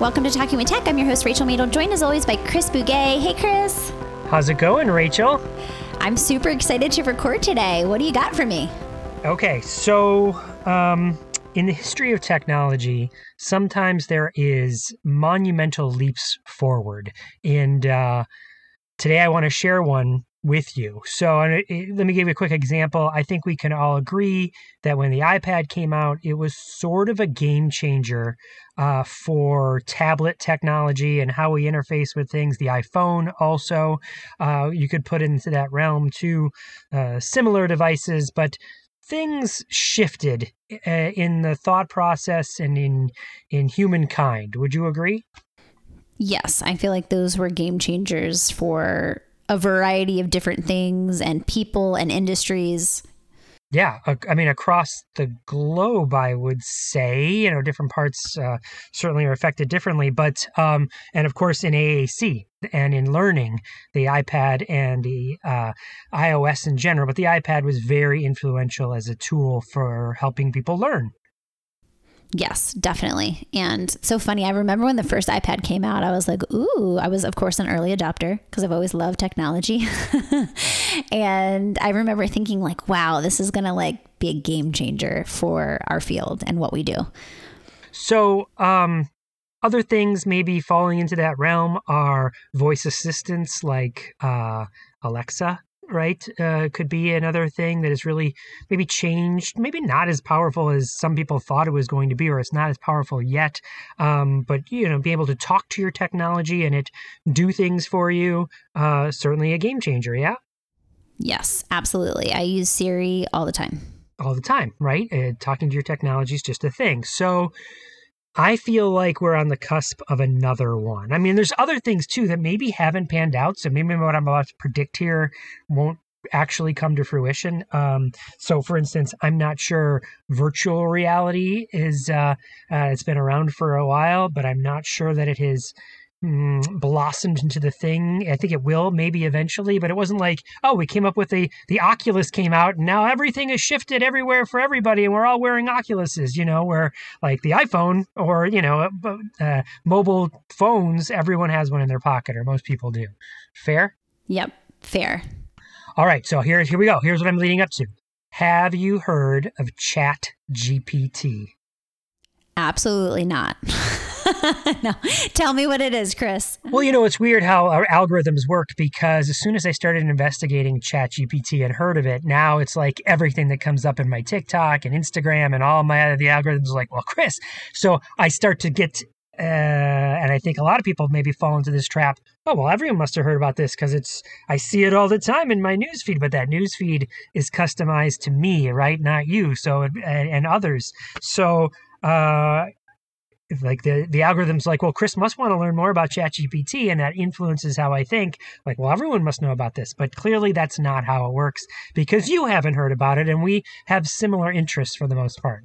Welcome to Talking with Tech. I'm your host, Rachel Madel, joined as always by Chris Bugaj. Hey, Chris. How's it going, Rachel? I'm super excited to record today. What do you got for me? Okay, so um, in the history of technology, sometimes there is monumental leaps forward. And uh, today I want to share one with you. So let me give you a quick example. I think we can all agree that when the iPad came out, it was sort of a game changer uh, for tablet technology and how we interface with things. The iPhone also, uh, you could put into that realm too. Uh, similar devices, but things shifted uh, in the thought process and in in humankind. Would you agree? Yes, I feel like those were game changers for a variety of different things and people and industries. Yeah, I mean, across the globe, I would say, you know, different parts uh, certainly are affected differently. But, um, and of course, in AAC and in learning, the iPad and the uh, iOS in general, but the iPad was very influential as a tool for helping people learn. Yes, definitely. And so funny. I remember when the first iPad came out, I was like, ooh, I was, of course, an early adopter because I've always loved technology. and I remember thinking, like, wow, this is going to like be a game changer for our field and what we do. So, um, other things maybe falling into that realm are voice assistants like uh, Alexa right? Uh, could be another thing that has really maybe changed, maybe not as powerful as some people thought it was going to be, or it's not as powerful yet. Um, but you know, be able to talk to your technology and it do things for you, uh, certainly a game changer. Yeah. Yes, absolutely. I use Siri all the time. All the time, right? Uh, talking to your technology is just a thing. So I feel like we're on the cusp of another one. I mean, there's other things too that maybe haven't panned out. So maybe what I'm about to predict here won't actually come to fruition. Um, so, for instance, I'm not sure virtual reality is, uh, uh, it's been around for a while, but I'm not sure that it has blossomed into the thing. I think it will maybe eventually, but it wasn't like, oh, we came up with the the Oculus came out and now everything is shifted everywhere for everybody and we're all wearing Oculuses, you know, where like the iPhone or, you know, uh, uh, mobile phones, everyone has one in their pocket or most people do. Fair? Yep, fair. All right, so here here we go. Here's what I'm leading up to. Have you heard of Chat GPT? Absolutely not. no, tell me what it is, Chris. Well, you know, it's weird how our algorithms work because as soon as I started investigating ChatGPT and heard of it, now it's like everything that comes up in my TikTok and Instagram and all my the algorithms are like, well, Chris. So I start to get uh, and I think a lot of people maybe fall into this trap. Oh well, everyone must have heard about this because it's I see it all the time in my newsfeed. But that newsfeed is customized to me, right? Not you. So and, and others. So uh, like the the algorithm's like, well, Chris must want to learn more about ChatGPT, and that influences how I think. Like, well, everyone must know about this, but clearly that's not how it works because you haven't heard about it, and we have similar interests for the most part.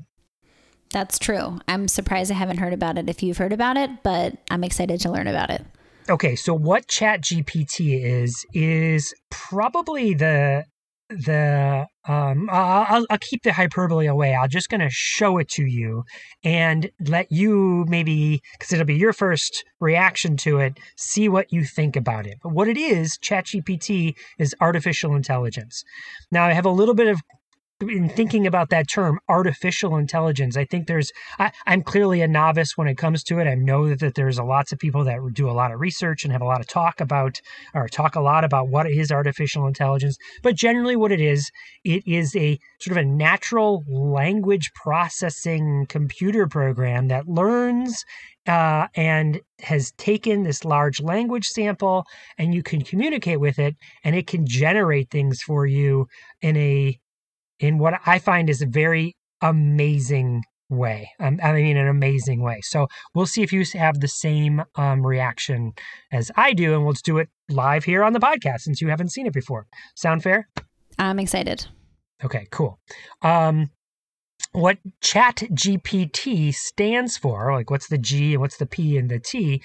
That's true. I'm surprised I haven't heard about it if you've heard about it, but I'm excited to learn about it. Okay, so what ChatGPT is is probably the the um I'll, I'll keep the hyperbole away. I'm just going to show it to you and let you maybe because it'll be your first reaction to it see what you think about it. But what it is chatgpt is artificial intelligence. Now i have a little bit of in thinking about that term artificial intelligence. I think there's I, am clearly a novice when it comes to it. I know that, that there's a lots of people that do a lot of research and have a lot of talk about or talk a lot about what is artificial intelligence. But generally what it is it is a sort of a natural language processing computer program that learns uh, and has taken this large language sample and you can communicate with it and it can generate things for you in a in what I find is a very amazing way. Um, I mean, an amazing way. So we'll see if you have the same um, reaction as I do, and we'll just do it live here on the podcast since you haven't seen it before. Sound fair? I'm excited. Okay, cool. Um, what chat gpt stands for like what's the g and what's the p and the t?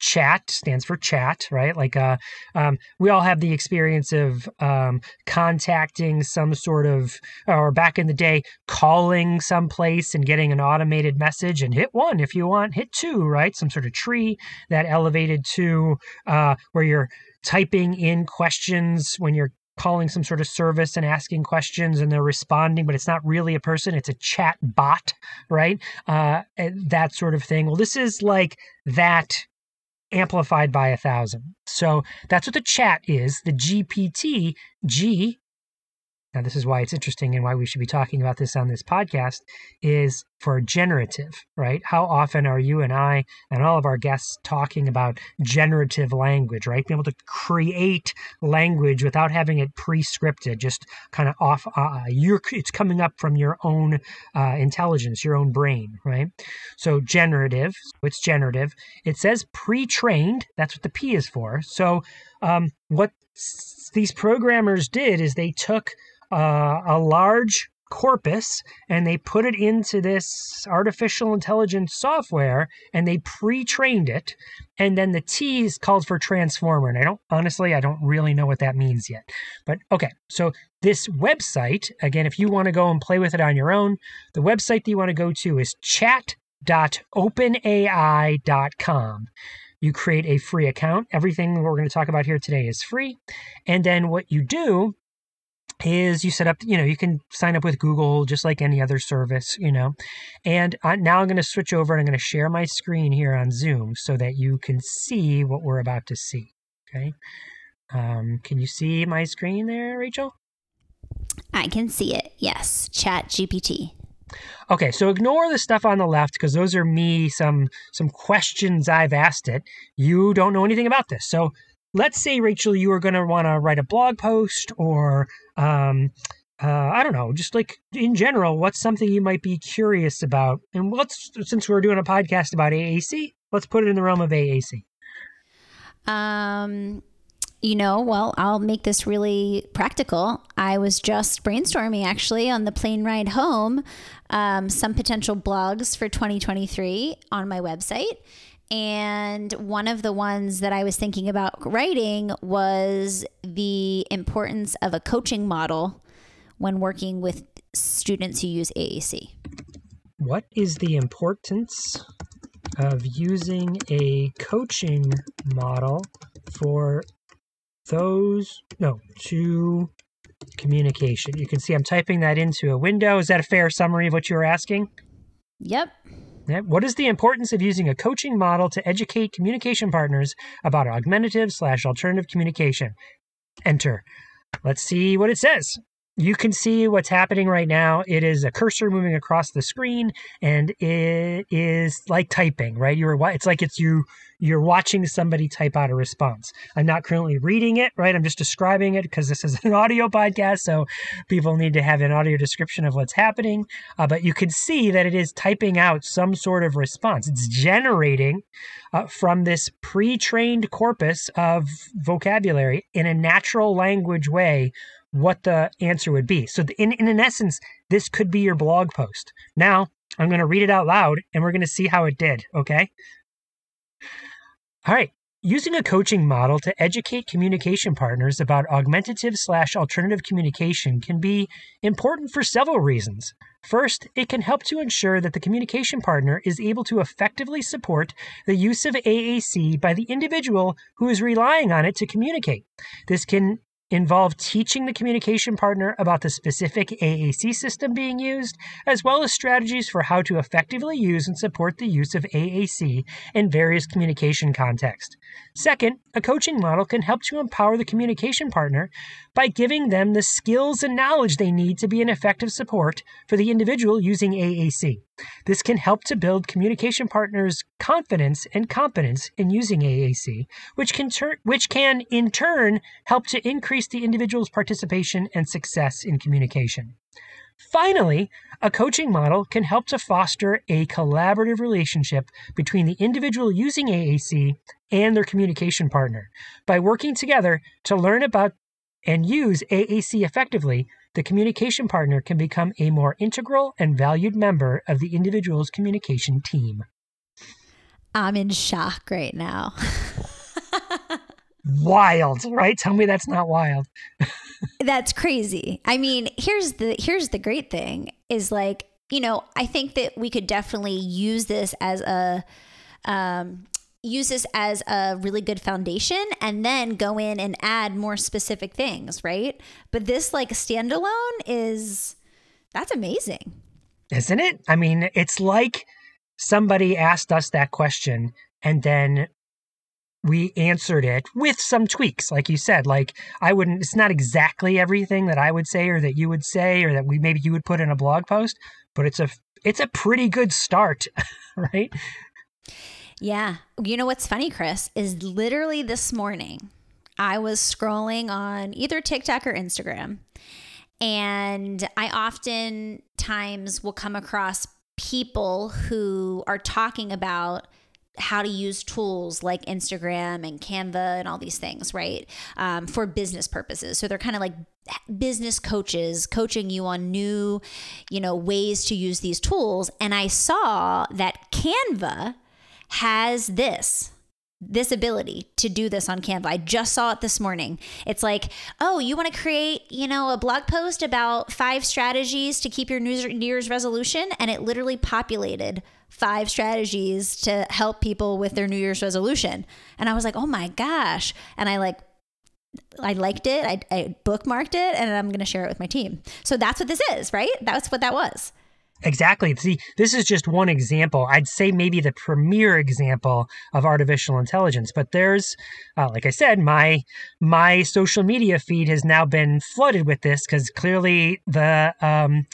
Chat stands for chat right? Like uh, um, we all have the experience of um, contacting some sort of or back in the day calling someplace and getting an automated message and hit one if you want hit two right? Some sort of tree that elevated to uh, where you're typing in questions when you're calling some sort of service and asking questions and they're responding, but it's not really a person, it's a chat bot, right? Uh, that sort of thing. Well, this is like that amplified by a thousand. So that's what the chat is. The GPT, G now this is why it's interesting and why we should be talking about this on this podcast is for generative right? How often are you and i and all of our guests talking about generative language right? Being able to create language without having it pre-scripted just kind of off uh, you're it's coming up from your own uh, intelligence your own brain right? So generative it's generative. It says pre-trained that's what the p is for. So um, what these programmers did is they took uh, a large corpus and they put it into this artificial intelligence software and they pre-trained it and then the t is called for transformer and i don't honestly i don't really know what that means yet. But okay so this website again if you want to go and play with it on your own the website that you want to go to is chat.openai.com you create a free account. Everything we're going to talk about here today is free. And then what you do is you set up, you know, you can sign up with Google just like any other service, you know. And I, now I'm going to switch over and I'm going to share my screen here on Zoom so that you can see what we're about to see. Okay. Um, can you see my screen there, Rachel? I can see it. Yes. Chat GPT. Okay, so ignore the stuff on the left because those are me some some questions I've asked it. You don't know anything about this. So let's say Rachel, you are going to want to write a blog post or um, uh, I don't know, just like in general, what's something you might be curious about? And let's, since we're doing a podcast about AAC, let's put it in the realm of AAC. Um, you know, well, I'll make this really practical. I was just brainstorming actually on the plane ride home um, some potential blogs for 2023 on my website. And one of the ones that I was thinking about writing was the importance of a coaching model when working with students who use AAC. What is the importance of using a coaching model for those, no, to communication? You can see I'm typing that into a window. Is that a fair summary of what you were asking? Yep. What is the importance of using a coaching model to educate communication partners about augmentative slash alternative communication? Enter. Let's see what it says you can see what's happening right now. It is a cursor moving across the screen, and it is like typing, right? You're it's like it's you you're watching somebody type out a response. I'm not currently reading it, right? I'm just describing it because this is an audio podcast, so people need to have an audio description of what's happening. Uh, but you can see that it is typing out some sort of response. It's generating uh, from this pre-trained corpus of vocabulary in a natural language way what the answer would be. So, in, in, in essence, this could be your blog post. Now, I'm going to read it out loud and we're going to see how it did. Okay. All right. Using a coaching model to educate communication partners about augmentative slash alternative communication can be important for several reasons. First, it can help to ensure that the communication partner is able to effectively support the use of AAC by the individual who is relying on it to communicate. This can involve teaching the communication partner about the specific AAC system being used, as well as strategies for how to effectively use and support the use of AAC in various communication contexts. Second, a coaching model can help to empower the communication partner by giving them the skills and knowledge they need to be an effective support for the individual using AAC. This can help to build communication partners' confidence and competence in using AAC, which can, ter- which can in turn help to increase the individual's participation and success in communication. Finally, a coaching model can help to foster a collaborative relationship between the individual using AAC and their communication partner by working together to learn about and use AAC effectively, the communication partner can become a more integral and valued member of the individual's communication team. I'm in shock right now. wild, right? Tell me that's not wild. that's crazy. I mean, here's the here's the great thing is like, you know, I think that we could definitely use this as a um use this as a really good foundation and then go in and add more specific things, right? But this like standalone is that's amazing. Isn't it? I mean, it's like somebody asked us that question and then we answered it with some tweaks like you said like i wouldn't it's not exactly everything that i would say or that you would say or that we maybe you would put in a blog post but it's a it's a pretty good start right yeah you know what's funny chris is literally this morning i was scrolling on either tiktok or instagram and i oftentimes will come across people who are talking about how to use tools like Instagram and Canva and all these things, right? Um, for business purposes. So they're kind of like business coaches coaching you on new, you know, ways to use these tools. And I saw that Canva has this this ability to do this on Canva. I just saw it this morning. It's like, oh, you want to create, you know, a blog post about five strategies to keep your New Year's resolution, and it literally populated five strategies to help people with their New Year's resolution. And I was like, oh my gosh. And I like, I liked it. I, I bookmarked it and I'm going to share it with my team. So that's what this is, right? That's what that was. Exactly. See, this is just one example. I'd say maybe the premier example of artificial intelligence. But there's, uh, like I said, my my social media feed has now been flooded with this because clearly the um,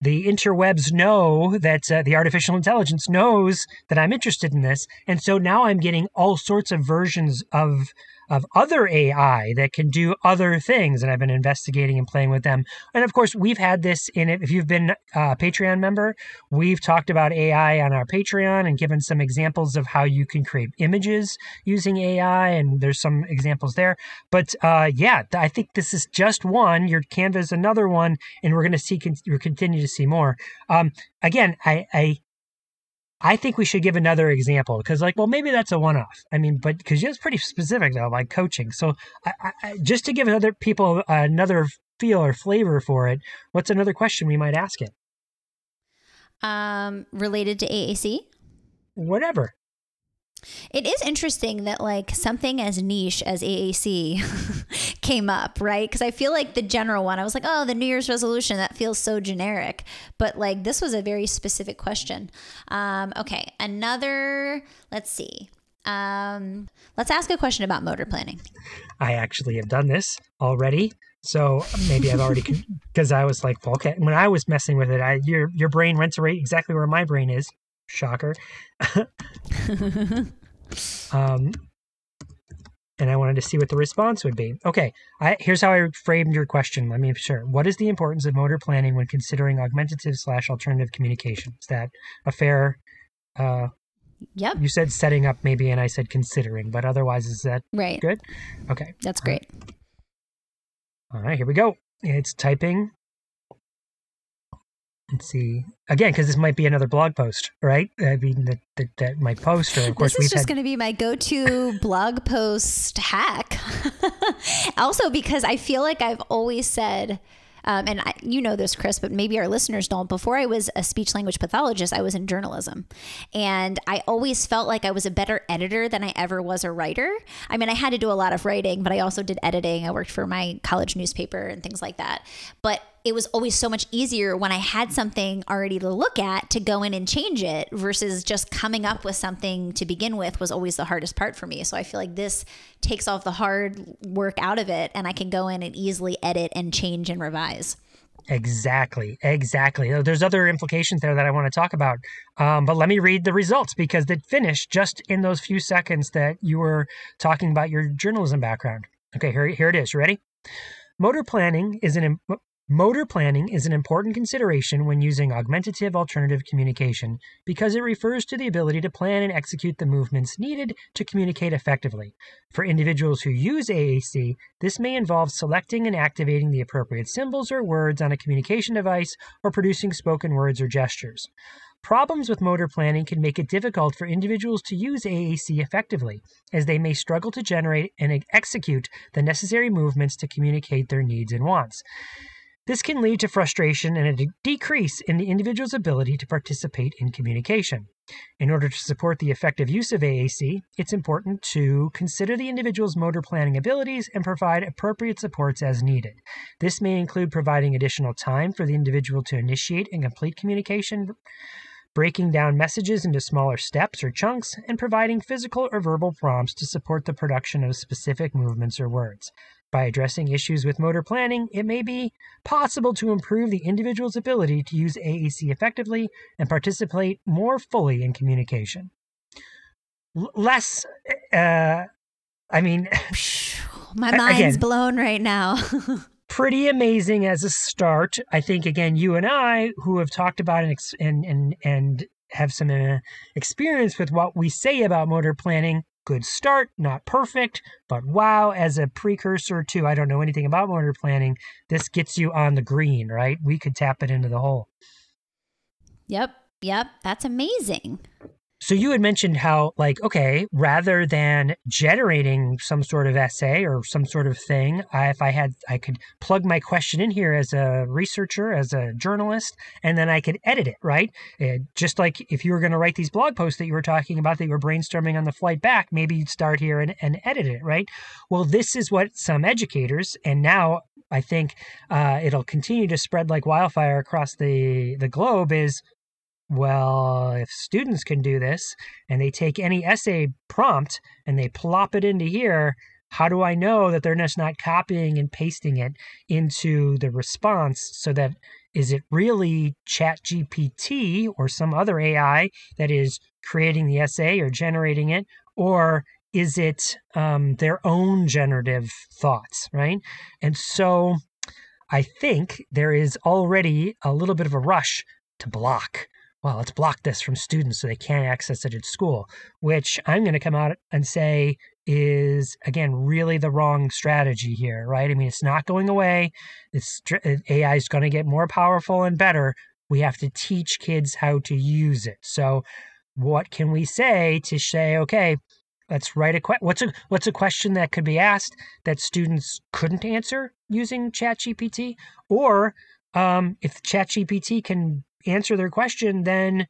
the interwebs know that uh, the artificial intelligence knows that I'm interested in this. And so now I'm getting all sorts of versions of of other AI that can do other things. And I've been investigating and playing with them. And of course, we've had this in it. If you've been a Patreon member, we've talked about AI on our Patreon and given some examples of how you can create images using AI. And there's some examples there. But uh, yeah, I think this is just one. Your Canva is another one. And we're going to see, we're continue to see more. Um, again, I, I I think we should give another example because, like, well, maybe that's a one-off. I mean, but because it's pretty specific though, like coaching. So, I, I, just to give other people another feel or flavor for it, what's another question we might ask it? Um, related to AAC. Whatever. It is interesting that like something as niche as AAC came up, right? Because I feel like the general one, I was like, oh, the New Year's resolution, that feels so generic. But like this was a very specific question. Um, okay, another, let's see. Um, let's ask a question about motor planning. I actually have done this already. So maybe I've already, because I was like, well, okay, when I was messing with it, I your your brain went to right exactly where my brain is. Shocker. um, and I wanted to see what the response would be. Okay, I, here's how I framed your question. Let me be sure. What is the importance of motor planning when considering augmentative slash alternative communication? Is that a fair? Uh, yep. You said setting up maybe, and I said considering, but otherwise, is that right? Good. Okay, that's great. All right, here we go. It's typing Let's see again because this might be another blog post, right? I mean that that, that my post, or of course, this is just had... going to be my go-to blog post hack. also, because I feel like I've always said um, and I, you know this, Chris, but maybe our listeners don't. Before I was a speech language pathologist, I was in journalism. And I always felt like I was a better editor than I ever was a writer. I mean, I had to do a lot of writing, but I also did editing. I worked for my college newspaper and things like that. But it was always so much easier when I had something already to look at to go in and change it versus just coming up with something to begin with was always the hardest part for me. So I feel like this takes off the hard work out of it and I can go in and easily edit and change and revise. Exactly, exactly. There's other implications there that I want to talk about. Um, but let me read the results because they finished just in those few seconds that you were talking about your journalism background. Okay, here, here it is. You ready? Motor planning is an Motor planning is an important consideration when using augmentative alternative communication because it refers to the ability to plan and execute the movements needed to communicate effectively. For individuals who use AAC, this may involve selecting and activating the appropriate symbols or words on a communication device or producing spoken words or gestures. Problems with motor planning can make it difficult for individuals to use AAC effectively, as they may struggle to generate and execute the necessary movements to communicate their needs and wants. This can lead to frustration and a de- decrease in the individual's ability to participate in communication. In order to support the effective use of AAC, it's important to consider the individual's motor planning abilities and provide appropriate supports as needed. This may include providing additional time for the individual to initiate and complete communication, breaking down messages into smaller steps or chunks, and providing physical or verbal prompts to support the production of specific movements or words. By addressing issues with motor planning, it may be possible to improve the individual's ability to use AAC effectively and participate more fully in communication. L- less, uh, I mean, my mind's again, blown right now. pretty amazing as a start. I think again, you and I, who have talked about and and and, and have some uh, experience with what we say about motor planning, good start, not perfect, but wow, as a precursor to I don't know anything about motor planning, this gets you on the green, right? We could tap it into the hole. Yep. Yep. That's amazing. So you had mentioned how, like, okay, rather than generating some sort of essay or some sort of thing, I, if I had, I could plug my question in here as a researcher, as a journalist, and then I could edit it, right? Uh, just like if you were going to write these blog posts that you were talking about that you were brainstorming on the flight back, maybe you'd start here and, and edit it, right? Well, this is what some educators, and now I think uh, it'll continue to spread like wildfire across the the globe is well, if students can do this and they take any essay prompt and they plop it into here, how do I know that they're just not copying and pasting it into the response so that is it really ChatGPT or some other AI that is creating the essay or generating it, or is it um, their own generative thoughts, right? And so I think there is already a little bit of a rush to block well, let's block this from students so they can't access it at school, which I'm going to come out and say is again really the wrong strategy here, right? I mean, it's not going away. It's AI is going to get more powerful and better. We have to teach kids how to use it. So, what can we say to say, okay, let's write a que- what's a what's a question that could be asked that students couldn't answer using ChatGPT, or um, if ChatGPT can answer their question, then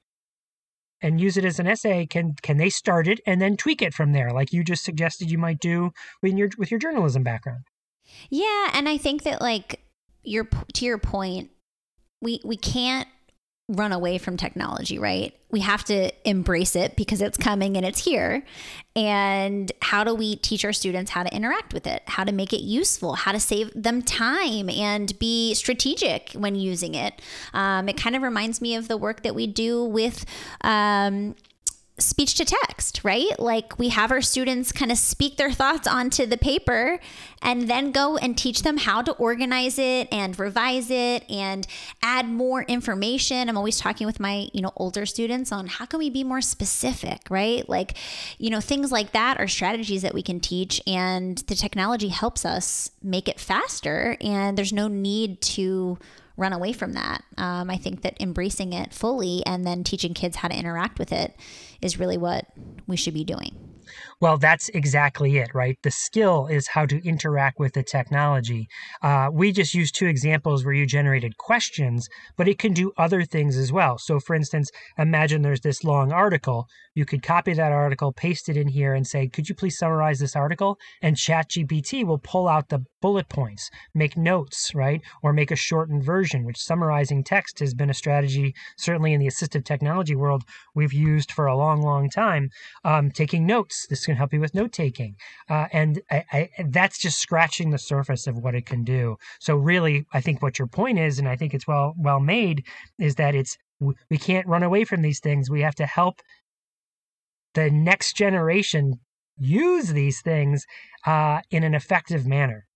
and use it as an essay, can can they start it and then tweak it from there, like you just suggested you might do with your with your journalism background? Yeah, and I think that like your to your point, we we can't run away from technology, right? We have to embrace it because it's coming and it's here. And how do we teach our students how to interact with it, how to make it useful, how to save them time and be strategic when using it? Um, it kind of reminds me of the work that we do with. Um, speech to text, right? Like we have our students kind of speak their thoughts onto the paper and then go and teach them how to organize it and revise it and add more information. I'm always talking with my, you know, older students on how can we be more specific, right? Like, you know, things like that are strategies that we can teach and the technology helps us make it faster and there's no need to run away from that. Um, I think that embracing it fully and then teaching kids how to interact with it is really what we should be doing. Well, that's exactly it, right? The skill is how to interact with the technology. Uh, we just used two examples where you generated questions, but it can do other things as well. So, for instance, imagine there's this long article. You could copy that article, paste it in here, and say, Could you please summarize this article? And ChatGPT will pull out the bullet points, make notes, right? Or make a shortened version, which summarizing text has been a strategy, certainly in the assistive technology world, we've used for a long, long time. Um, taking notes, this can help you with note taking. Uh, and I, I, that's just scratching the surface of what it can do. So, really, I think what your point is, and I think it's well, well made, is that it's we can't run away from these things. We have to help the next generation use these things uh, in an effective manner.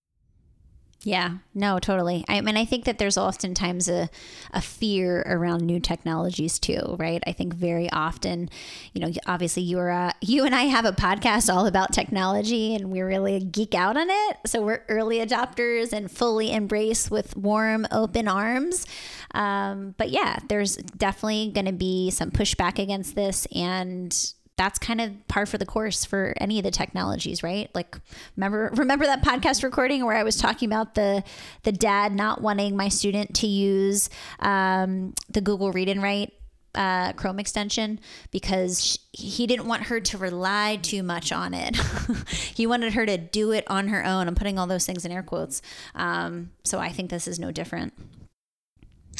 Yeah, no, totally. I mean, I think that there's oftentimes a, a fear around new technologies too, right? I think very often, you know, obviously you are a, you and I have a podcast all about technology, and we really geek out on it. So we're early adopters and fully embrace with warm, open arms. Um, but yeah, there's definitely going to be some pushback against this, and that's kind of par for the course for any of the technologies, right? Like remember remember that podcast recording where I was talking about the the dad not wanting my student to use um, the Google Read and Write uh, Chrome extension because she, he didn't want her to rely too much on it. he wanted her to do it on her own. I'm putting all those things in air quotes. Um, so I think this is no different.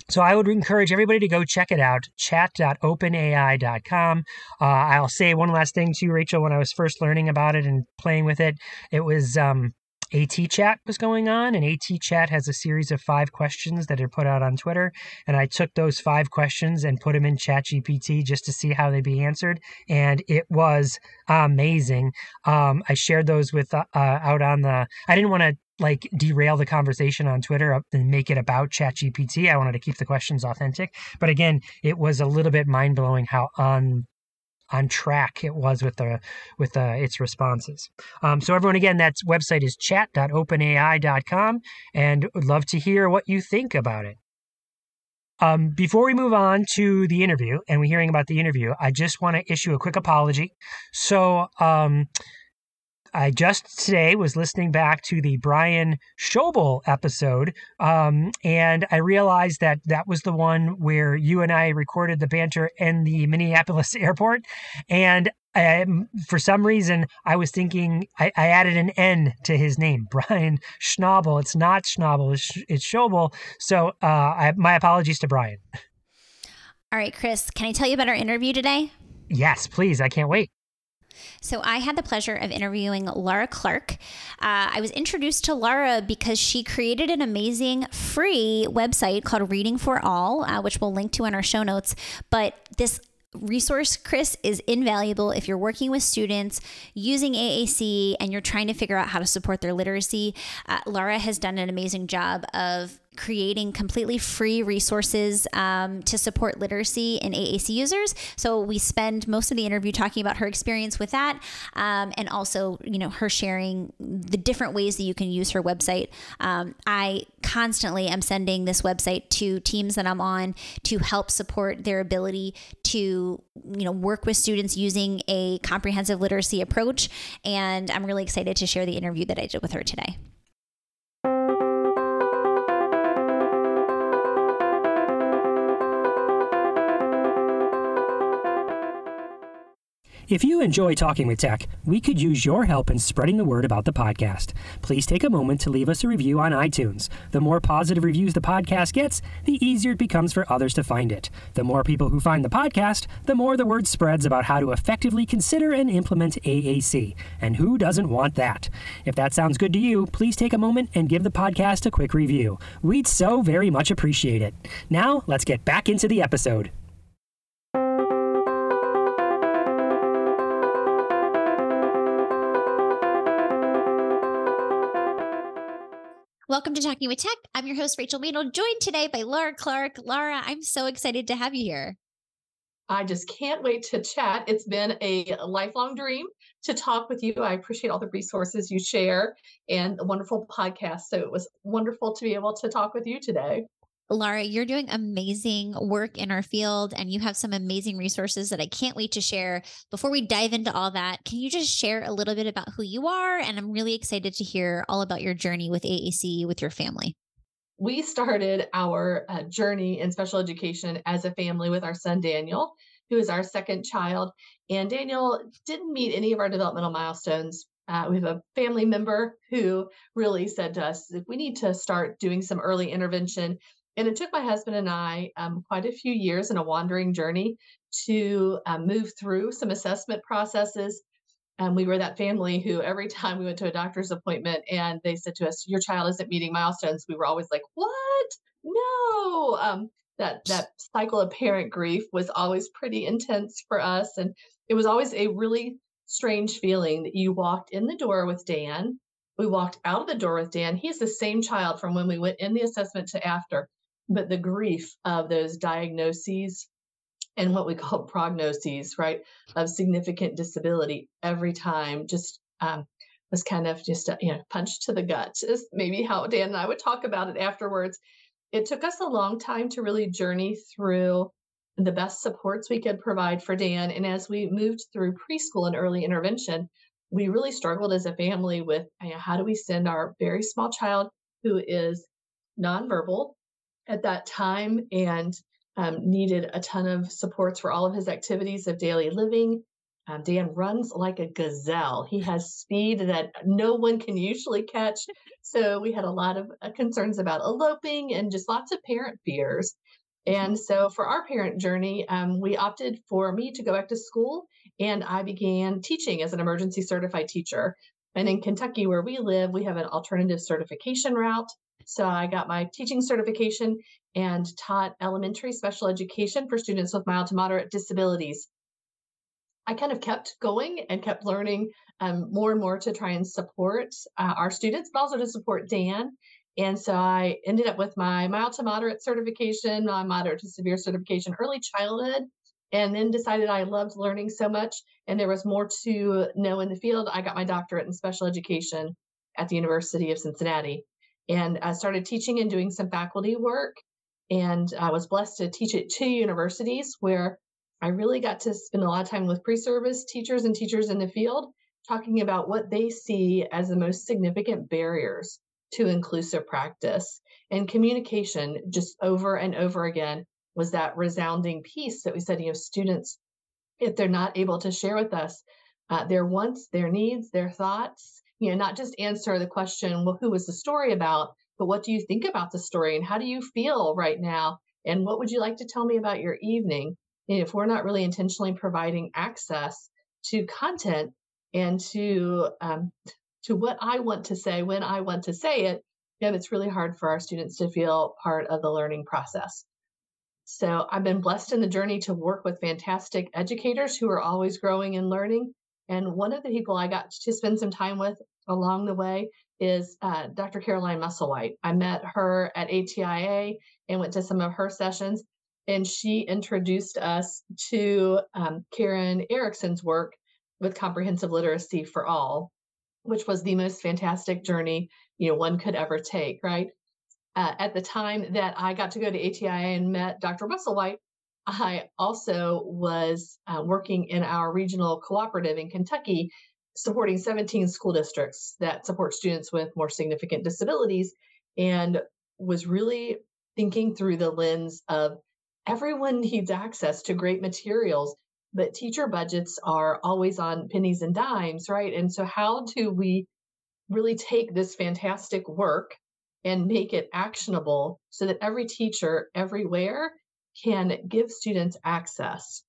So I would encourage everybody to go check it out, chat.openai.com. Uh, I'll say one last thing to you, Rachel. When I was first learning about it and playing with it, it was um, AT Chat was going on, and AT Chat has a series of five questions that are put out on Twitter. And I took those five questions and put them in ChatGPT just to see how they'd be answered, and it was amazing. Um, I shared those with uh, out on the. I didn't want to like derail the conversation on Twitter and make it about ChatGPT. I wanted to keep the questions authentic, but again, it was a little bit mind blowing how on on track it was with the with uh, its responses. Um, so everyone, again, that website is chat.openai.com, and would love to hear what you think about it. Um, before we move on to the interview, and we're hearing about the interview, I just want to issue a quick apology. So. Um, I just today was listening back to the Brian Schobel episode, um, and I realized that that was the one where you and I recorded the banter in the Minneapolis airport. And I, for some reason, I was thinking I, I, added an N to his name, Brian Schnabel. It's not Schnabel, it's, it's Schobel. So uh, I, my apologies to Brian. All right, Chris, can I tell you about our interview today? Yes, please. I can't wait. So, I had the pleasure of interviewing Laura Clark. Uh, I was introduced to Laura because she created an amazing free website called Reading for All, uh, which we'll link to in our show notes. But this resource, Chris, is invaluable if you're working with students using AAC and you're trying to figure out how to support their literacy. Uh, Laura has done an amazing job of creating completely free resources um, to support literacy in AAC users. So we spend most of the interview talking about her experience with that, um, and also you know her sharing the different ways that you can use her website. Um, I constantly am sending this website to teams that I'm on to help support their ability to you know work with students using a comprehensive literacy approach. And I'm really excited to share the interview that I did with her today. If you enjoy talking with tech, we could use your help in spreading the word about the podcast. Please take a moment to leave us a review on iTunes. The more positive reviews the podcast gets, the easier it becomes for others to find it. The more people who find the podcast, the more the word spreads about how to effectively consider and implement AAC. And who doesn't want that? If that sounds good to you, please take a moment and give the podcast a quick review. We'd so very much appreciate it. Now, let's get back into the episode. Welcome to Talking with Tech. I'm your host, Rachel Madel, joined today by Laura Clark. Laura, I'm so excited to have you here. I just can't wait to chat. It's been a lifelong dream to talk with you. I appreciate all the resources you share and the wonderful podcast. So it was wonderful to be able to talk with you today. Laura, you're doing amazing work in our field and you have some amazing resources that I can't wait to share. Before we dive into all that, can you just share a little bit about who you are? And I'm really excited to hear all about your journey with AAC with your family. We started our uh, journey in special education as a family with our son, Daniel, who is our second child. And Daniel didn't meet any of our developmental milestones uh, we have a family member who really said to us we need to start doing some early intervention and it took my husband and I um, quite a few years in a wandering journey to um, move through some assessment processes. And we were that family who, every time we went to a doctor's appointment and they said to us, "Your child isn't meeting milestones," we were always like, "What? No!" Um, that that cycle of parent grief was always pretty intense for us, and it was always a really strange feeling that you walked in the door with Dan we walked out of the door with Dan. He's the same child from when we went in the assessment to after, but the grief of those diagnoses and what we call prognoses, right, of significant disability every time just um, was kind of just a you know punch to the gut is maybe how Dan and I would talk about it afterwards. It took us a long time to really journey through the best supports we could provide for Dan. And as we moved through preschool and early intervention, we really struggled as a family with you know, how do we send our very small child who is nonverbal at that time and um, needed a ton of supports for all of his activities of daily living. Um, Dan runs like a gazelle. He has speed that no one can usually catch. So we had a lot of uh, concerns about eloping and just lots of parent fears. And so for our parent journey, um, we opted for me to go back to school and I began teaching as an emergency certified teacher. And in Kentucky, where we live, we have an alternative certification route. So I got my teaching certification and taught elementary special education for students with mild to moderate disabilities. I kind of kept going and kept learning um, more and more to try and support uh, our students, but also to support Dan. And so I ended up with my mild to moderate certification, my moderate to severe certification, early childhood, and then decided I loved learning so much and there was more to know in the field. I got my doctorate in special education at the University of Cincinnati and I started teaching and doing some faculty work. And I was blessed to teach at two universities where I really got to spend a lot of time with pre service teachers and teachers in the field talking about what they see as the most significant barriers to inclusive practice. And communication, just over and over again, was that resounding piece that we said, you know, students, if they're not able to share with us uh, their wants, their needs, their thoughts, you know, not just answer the question, well, who was the story about, but what do you think about the story and how do you feel right now? And what would you like to tell me about your evening? And if we're not really intentionally providing access to content and to um, to what I want to say when I want to say it, then it's really hard for our students to feel part of the learning process. So I've been blessed in the journey to work with fantastic educators who are always growing and learning. And one of the people I got to spend some time with along the way is uh, Dr. Caroline Musselwhite. I met her at ATIA and went to some of her sessions, and she introduced us to um, Karen Erickson's work with Comprehensive Literacy for All, which was the most fantastic journey you know one could ever take. Right uh, at the time that I got to go to ATIA and met Dr. Musselwhite, I also was uh, working in our regional cooperative in Kentucky, supporting 17 school districts that support students with more significant disabilities, and was really thinking through the lens of everyone needs access to great materials, but teacher budgets are always on pennies and dimes, right? And so, how do we really take this fantastic work and make it actionable so that every teacher everywhere can give students access.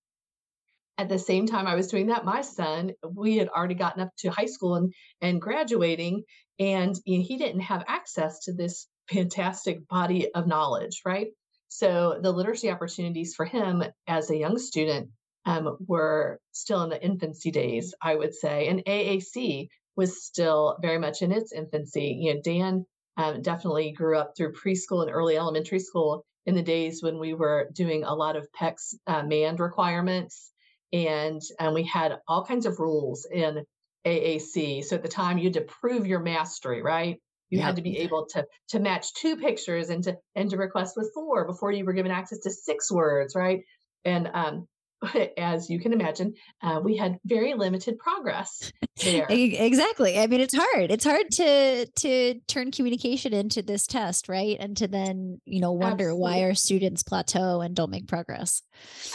At the same time I was doing that, my son, we had already gotten up to high school and, and graduating, and you know, he didn't have access to this fantastic body of knowledge, right? So the literacy opportunities for him as a young student um, were still in the infancy days, I would say. And AAC was still very much in its infancy. You know, Dan um, definitely grew up through preschool and early elementary school in the days when we were doing a lot of PECS uh, mand requirements. And, and we had all kinds of rules in AAC. So at the time, you had to prove your mastery, right? You had to be able to to match two pictures and to and to request with four before you were given access to six words, right? And um, as you can imagine, uh, we had very limited progress there. exactly. I mean, it's hard. It's hard to to turn communication into this test, right? And to then, you know, wonder absolutely. why our students plateau and don't make progress.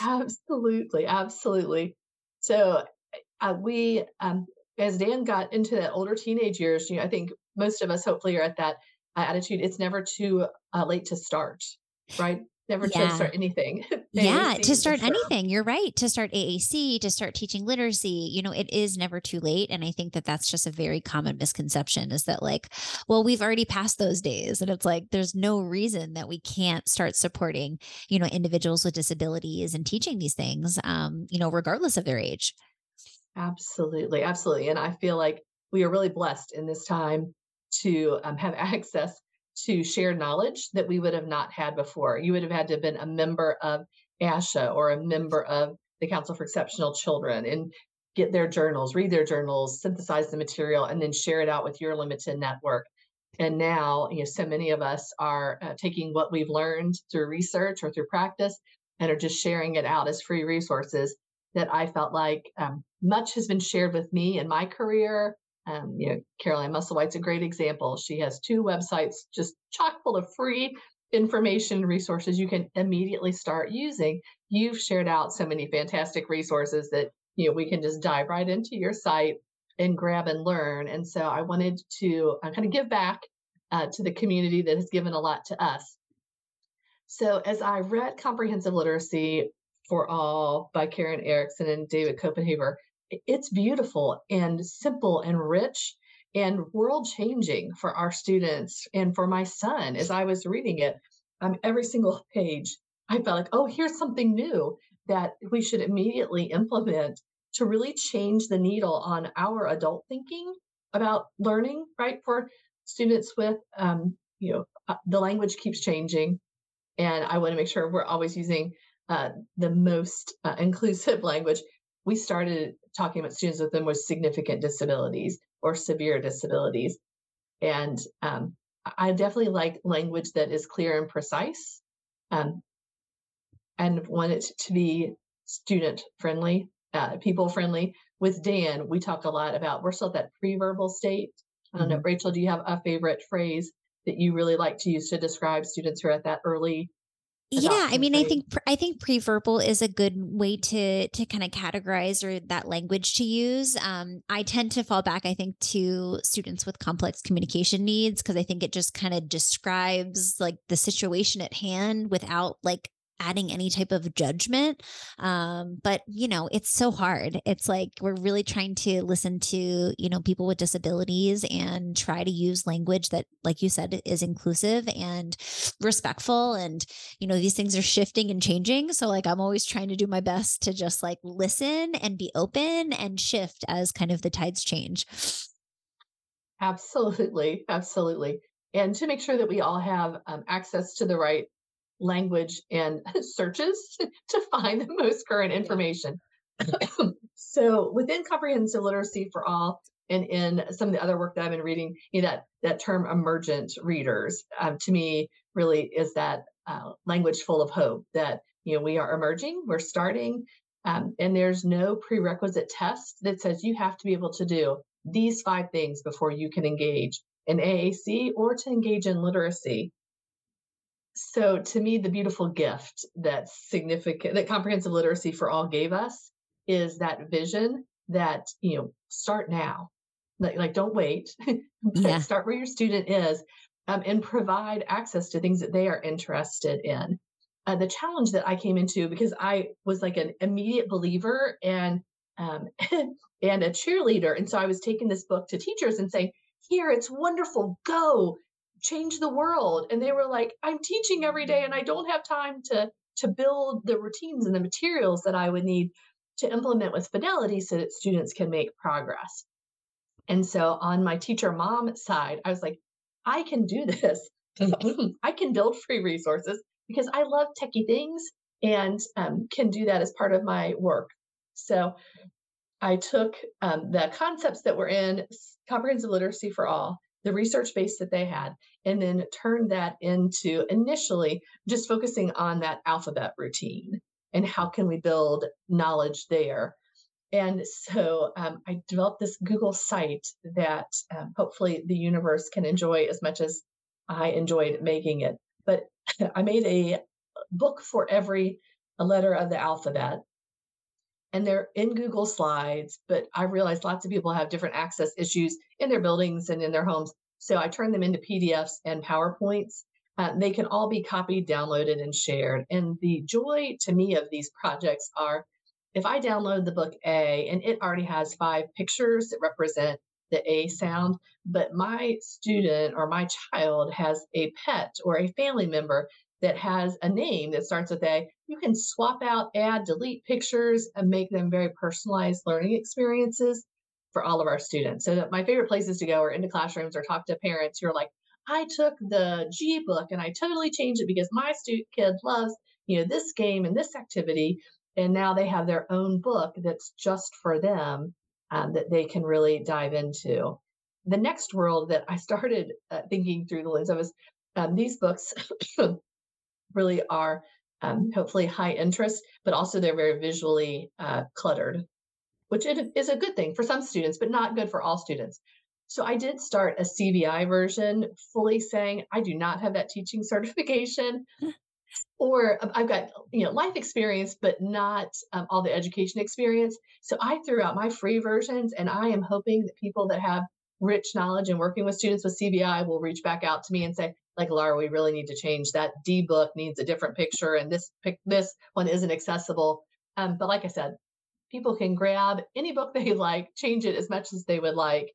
Absolutely, absolutely. So uh, we, um, as Dan got into that older teenage years, you know, I think most of us hopefully are at that uh, attitude. It's never too uh, late to start, right? Never yeah. to start anything. yeah, to start anything. You're right. To start AAC, to start teaching literacy, you know, it is never too late. And I think that that's just a very common misconception is that, like, well, we've already passed those days. And it's like, there's no reason that we can't start supporting, you know, individuals with disabilities and teaching these things, um, you know, regardless of their age. Absolutely. Absolutely. And I feel like we are really blessed in this time to um, have access to share knowledge that we would have not had before. You would have had to have been a member of ASHA or a member of the Council for Exceptional Children and get their journals, read their journals, synthesize the material, and then share it out with your limited network. And now, you know, so many of us are uh, taking what we've learned through research or through practice and are just sharing it out as free resources that I felt like um, much has been shared with me in my career. Um, you know, Caroline Musselwhite's a great example. She has two websites just chock full of free information resources you can immediately start using. You've shared out so many fantastic resources that you know we can just dive right into your site and grab and learn. And so I wanted to uh, kind of give back uh, to the community that has given a lot to us. So as I read Comprehensive Literacy for All by Karen Erickson and David Koppenhaver, it's beautiful and simple and rich and world changing for our students and for my son as I was reading it. Um, every single page, I felt like, oh, here's something new that we should immediately implement to really change the needle on our adult thinking about learning, right? For students with, um, you know, uh, the language keeps changing. And I want to make sure we're always using uh, the most uh, inclusive language. We started talking about students with them with significant disabilities or severe disabilities. And um, I definitely like language that is clear and precise um, and want it to be student friendly uh, people friendly. With Dan, we talk a lot about we're still at that pre-verbal state. I don't know, mm-hmm. Rachel, do you have a favorite phrase that you really like to use to describe students who are at that early yeah i mean i think i think pre-verbal is a good way to to kind of categorize or that language to use. Um, i tend to fall back i think to students with complex communication needs because i think it just kind of describes like the situation at hand without like adding any type of judgment. Um, but you know, it's so hard. It's like we're really trying to listen to, you know, people with disabilities and try to use language that, like you said, is inclusive and respectful. And, you know, these things are shifting and changing. So like I'm always trying to do my best to just like listen and be open and shift as kind of the tides change. Absolutely. Absolutely. And to make sure that we all have um, access to the right language and searches to find the most current information. so within comprehensive literacy for all and in some of the other work that I've been reading, you know, that that term emergent readers um, to me really is that uh, language full of hope that you know we are emerging, we're starting, um, and there's no prerequisite test that says you have to be able to do these five things before you can engage in AAC or to engage in literacy so to me the beautiful gift that significant that comprehensive literacy for all gave us is that vision that you know start now. Like, like don't wait. Yeah. start where your student is um, and provide access to things that they are interested in. Uh, the challenge that i came into because i was like an immediate believer and um, and a cheerleader and so i was taking this book to teachers and saying here it's wonderful. Go change the world and they were like i'm teaching every day and i don't have time to to build the routines and the materials that i would need to implement with fidelity so that students can make progress. And so on my teacher mom side i was like i can do this. I can build free resources because i love techie things and um, can do that as part of my work. So i took um, the concepts that were in comprehensive literacy for all the research base that they had, and then turn that into initially just focusing on that alphabet routine and how can we build knowledge there. And so um, I developed this Google site that um, hopefully the universe can enjoy as much as I enjoyed making it. But I made a book for every letter of the alphabet and they're in Google Slides, but I realize lots of people have different access issues in their buildings and in their homes. So I turn them into PDFs and PowerPoints. Uh, they can all be copied, downloaded, and shared. And the joy to me of these projects are if I download the book A and it already has five pictures that represent the A sound, but my student or my child has a pet or a family member that has a name that starts with A, you can swap out, add, delete pictures, and make them very personalized learning experiences. for all of our students. So my favorite places to go are into classrooms or talk to parents who are like, I took the G book and I totally changed it because my student kid loves, you know, this game and this activity. And now they have their own book that's just for them um, that they can really dive into. The next world that I started uh, thinking through the lens of is um, these books really are um, hopefully high interest, but also they're very visually uh, cluttered, which is a good thing for some students, but not good for all students. So I did start a CVI version, fully saying I do not have that teaching certification, or I've got you know life experience, but not um, all the education experience. So I threw out my free versions, and I am hoping that people that have rich knowledge and working with students with CVI will reach back out to me and say, like Laura, we really need to change that. D book needs a different picture, and this pic- this one isn't accessible. Um, but like I said, people can grab any book they like, change it as much as they would like.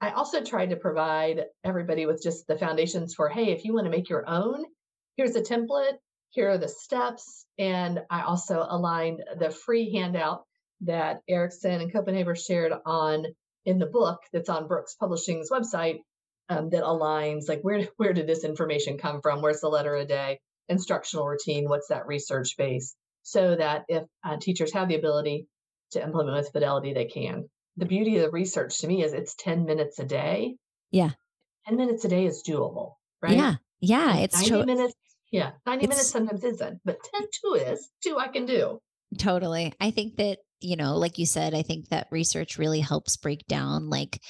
I also tried to provide everybody with just the foundations for, hey, if you want to make your own, here's a template, here are the steps, and I also aligned the free handout that Erickson and Koppenhaver shared on in the book that's on Brookes Publishing's website um, that aligns like where where did this information come from? Where's the letter a day? Instructional routine. What's that research base? So that if uh, teachers have the ability to implement with fidelity, they can. The beauty of the research to me is it's 10 minutes a day. Yeah. 10 minutes a day is doable, right? Yeah. Yeah. It's 90 cho- minutes. Yeah. 90 minutes sometimes isn't, but 10 two is. Two I can do. Totally. I think that, you know, like you said, I think that research really helps break down like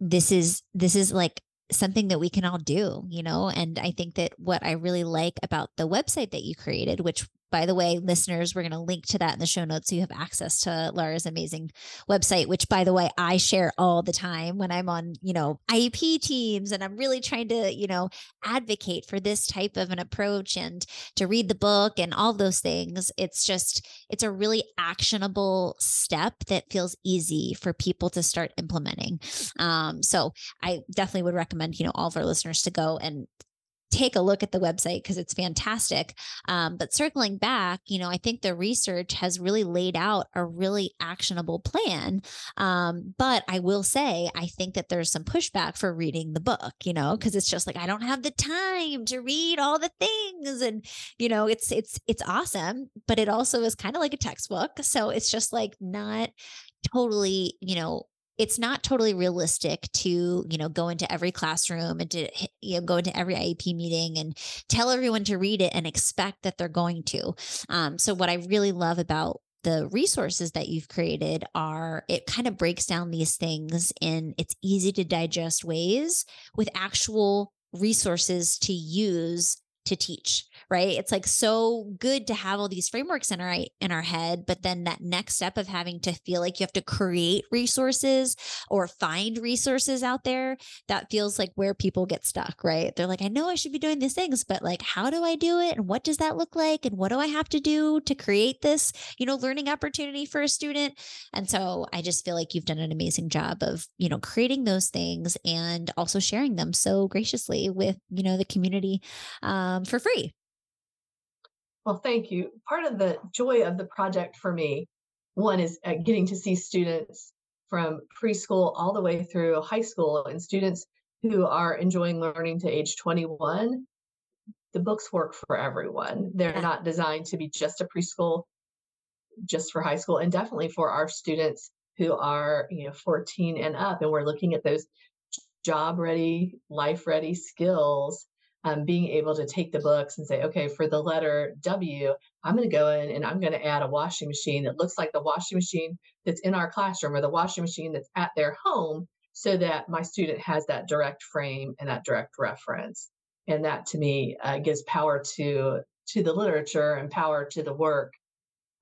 this is this is like something that we can all do, you know? And I think that what I really like about the website that you created, which by the way, listeners, we're going to link to that in the show notes so you have access to Laura's amazing website, which by the way, I share all the time when I'm on, you know, IEP teams and I'm really trying to, you know, advocate for this type of an approach and to read the book and all those things. It's just, it's a really actionable step that feels easy for people to start implementing. Um, so I definitely would recommend, you know, all of our listeners to go and take a look at the website because it's fantastic. Um, but circling back, you know, I think the research has really laid out a really actionable plan. Um, but I will say, I think that there's some pushback for reading the book, you know, because it's just like I don't have the time to read all the things, and you know, it's it's it's awesome, but it also is kind of like a textbook, so it's just like not totally, you know, it's not totally realistic to you know go into every classroom and to you know go into every iep meeting and tell everyone to read it and expect that they're going to. Um, so what i really love about the resources that you've created are it kind of breaks down these things in it's easy to digest ways with actual resources to use to teach right? It's like so good to have all these frameworks in our in our head but then that next step of having to feel like you have to create resources or find resources out there that feels like where people get stuck right? They're like i know i should be doing these things but like how do i do it? And what does that look like? And what do i have to do to create this you know learning opportunity for a student? And so i just feel like you've done an amazing job of you know creating those things and also sharing them so graciously with you know the community um, um, for free. Well, thank you. Part of the joy of the project for me, one is uh, getting to see students from preschool all the way through high school and students who are enjoying learning to age 21. The books work for everyone. They're not designed to be just a preschool, just for high school, and definitely for our students who are, you know, 14 and up. And we're looking at those job ready, life ready skills um, being able to take the books and say, okay, for the letter W, I'm going to go in and I'm going to add a washing machine that looks like the washing machine that's in our classroom or the washing machine that's at their home so that my student has that direct frame and that direct reference. And that to me uh, gives power to to the literature and power to the work.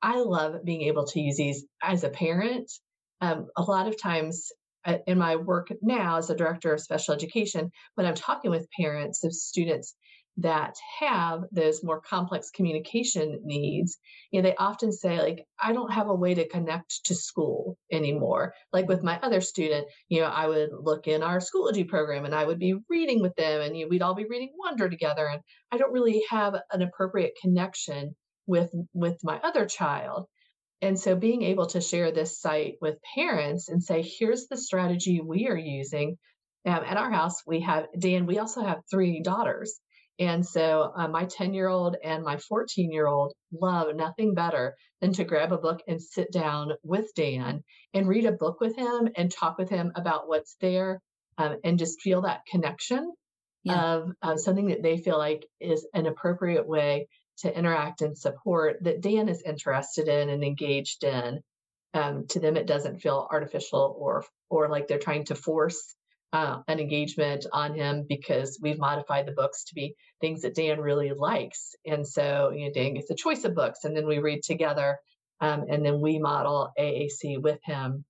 I love being able to use these as a parent. Um, a lot of times Uh, in my work now as a director of special education, when I'm talking with parents of students that have those more complex communication needs, you know, they often say, like, I don't have a way to connect to school anymore. Like with my other student, you know, I would look in our Schoology program and I would be reading with them and you know, we'd all be reading Wonder together. And I don't really have an appropriate connection with with my other child and so being able to share this site with parents and say, here's the strategy we are using. Um, at our house, we have, Dan, we also have three daughters. And so uh, my 10 year old and my 14 year old love nothing better than to grab a book and sit down with Dan and read a book with him and talk with him about what's there um, and just feel that connection yeah. of, of something that they feel like is an appropriate way to interact and support that Dan is interested in and engaged in. Um, to them, it doesn't feel artificial or or like they're trying to force uh, an engagement on him because we've modified the books to be things that Dan really likes. And so, you know, Dan gets a choice of books, and then we read together, um, and then we model AAC with him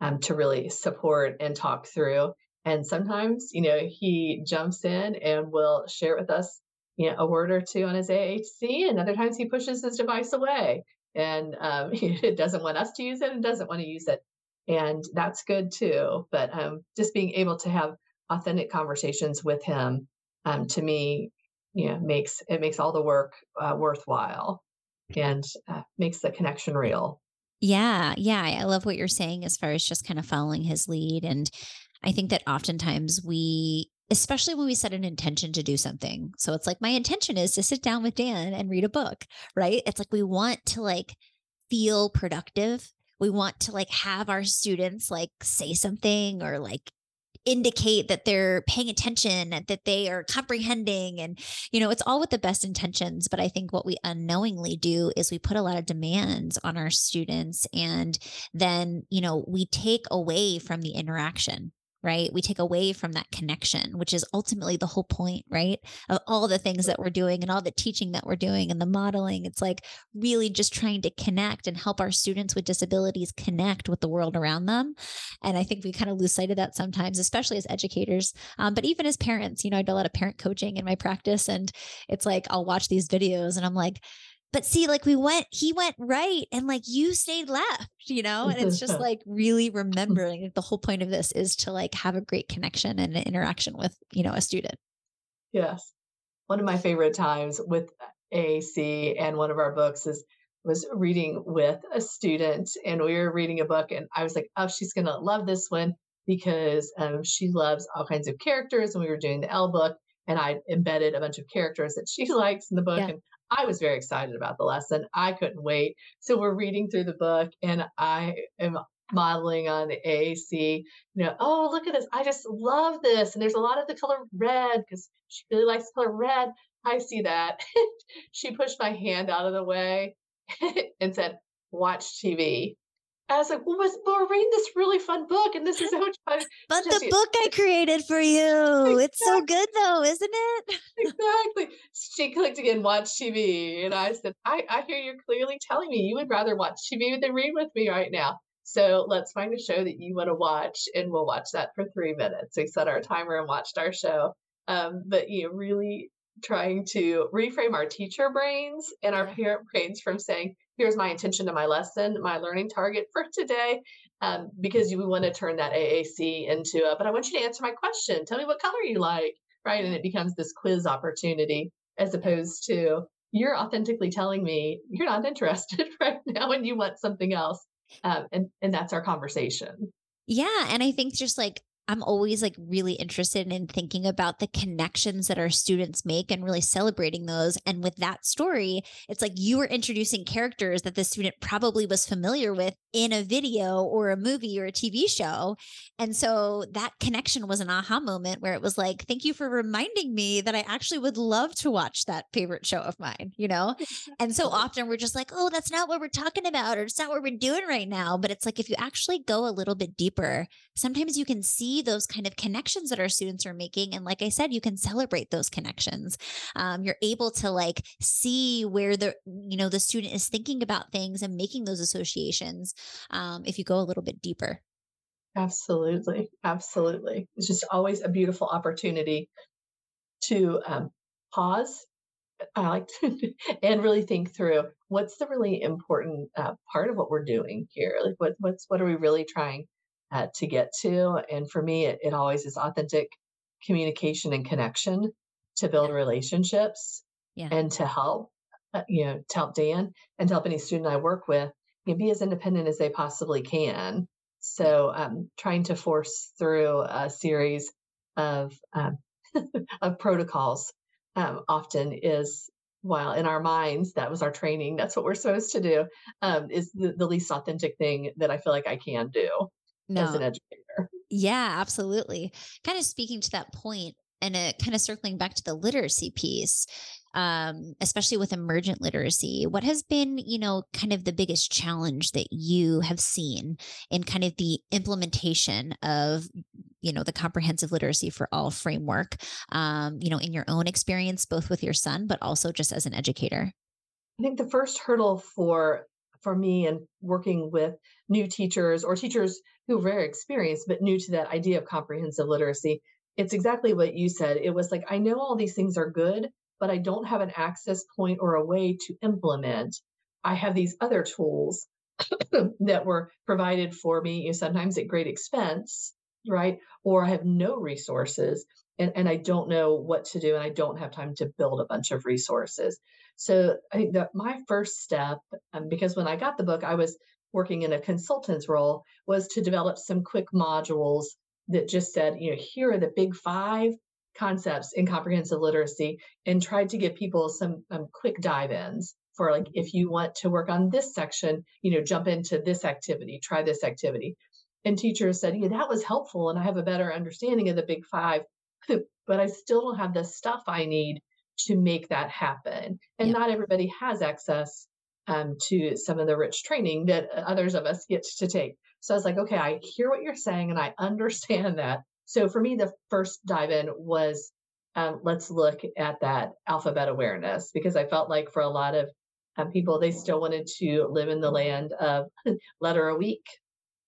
um, to really support and talk through. And sometimes, you know, he jumps in and will share with us you know, a word or two on his AAC, and other times he pushes his device away and um, it doesn't want us to use it and doesn't want to use it. And that's good too. But um, just being able to have authentic conversations with him, um, to me, you know, makes it makes all the work uh, worthwhile and uh, makes the connection real. Yeah, yeah, I love what you're saying as far as just kind of following his lead and I think that oftentimes we especially when we set an intention to do something. So it's like my intention is to sit down with Dan and read a book, right? It's like we want to like feel productive. We want to like have our students like say something or like indicate that they're paying attention that they are comprehending and you know it's all with the best intentions but i think what we unknowingly do is we put a lot of demands on our students and then you know we take away from the interaction right? We take away from that connection, which is ultimately the whole point, right? Of all the things that we're doing and all the teaching that we're doing and the modeling. It's like really just trying to connect and help our students with disabilities connect with the world around them. And I think we kind of lose sight of that sometimes, especially as educators, um, but even as parents. You know, I do a lot of parent coaching in my practice, and it's like I'll watch these videos and I'm like, but see like we went he went right and like you stayed left you know and it's just like really remembering the whole point of this is to like have a great connection and an interaction with you know a student yes one of my favorite times with AAC and one of our books is was reading with a student and we were reading a book and I was like, oh, she's gonna love this one because um, she loves all kinds of characters and we were doing the L book and I embedded a bunch of characters that she likes in the book yeah. and I was very excited about the lesson. I couldn't wait. So we're reading through the book, and I am modeling on the AAC. You know, oh, look at this. I just love this. And there's a lot of the color red because she really likes the color red. I see that. she pushed my hand out of the way and said, watch TV. I was like, well, we're reading this really fun book, and this is so much fun. but the book I created for you, exactly. it's so good though, isn't it? exactly. She clicked again, watch TV. And I said, I, I hear you're clearly telling me you would rather watch TV than read with me right now. So let's find a show that you want to watch, and we'll watch that for three minutes. We set our timer and watched our show. Um, but you know, really trying to reframe our teacher brains and our parent brains from saying, here's my intention to my lesson, my learning target for today, um, because you want to turn that AAC into a, but I want you to answer my question. Tell me what color you like, right? And it becomes this quiz opportunity as opposed to you're authentically telling me you're not interested right now and you want something else. Um, and, and that's our conversation. Yeah. And I think just like I'm always like really interested in thinking about the connections that our students make and really celebrating those. And with that story, it's like you were introducing characters that the student probably was familiar with in a video or a movie or a TV show. And so that connection was an aha moment where it was like, thank you for reminding me that I actually would love to watch that favorite show of mine, you know? and so often we're just like, oh, that's not what we're talking about, or it's not what we're doing right now. But it's like, if you actually go a little bit deeper, sometimes you can see those kind of connections that our students are making. And like I said, you can celebrate those connections. Um, you're able to like see where the, you know, the student is thinking about things and making those associations um, if you go a little bit deeper. Absolutely. Absolutely. It's just always a beautiful opportunity to um, pause. I like to, and really think through what's the really important uh, part of what we're doing here. Like, what what's what are we really trying uh, to get to? And for me, it, it always is authentic communication and connection to build relationships yeah. and to help, uh, you know, to help Dan and to help any student I work with you know, be as independent as they possibly can. So um, trying to force through a series of um, of protocols um, often is while in our minds that was our training that's what we're supposed to do um, is the, the least authentic thing that i feel like i can do no. as an educator. Yeah absolutely. Kind of speaking to that point and it kind of circling back to the literacy piece um, especially with emergent literacy what has been you know kind of the biggest challenge that you have seen in kind of the implementation of you know the comprehensive literacy for all framework um, you know in your own experience both with your son but also just as an educator? I think the first hurdle for for me and working with new teachers or teachers who are very experienced but new to that idea of comprehensive literacy it's exactly what you said it was like i know all these things are good but I don't have an access point or a way to implement. I have these other tools that were provided for me, you know, sometimes at great expense, right? Or I have no resources and, and I don't know what to do and I don't have time to build a bunch of resources. So I think that my first step, um, because when I got the book, I was working in a consultant's role, was to develop some quick modules that just said, you know, here are the big five concepts in comprehensive literacy and tried to give people some um, quick dive-ins for like if you want to work on this section you know jump into this activity try this activity and teachers said yeah that was helpful and i have a better understanding of the big five but i still don't have the stuff i need to make that happen and yeah. not everybody has access um, to some of the rich training that others of us get to take so i was like okay i hear what you're saying and i understand that so for me, the first dive in was um, let's look at that alphabet awareness because I felt like for a lot of um, people, they still wanted to live in the land of letter a week.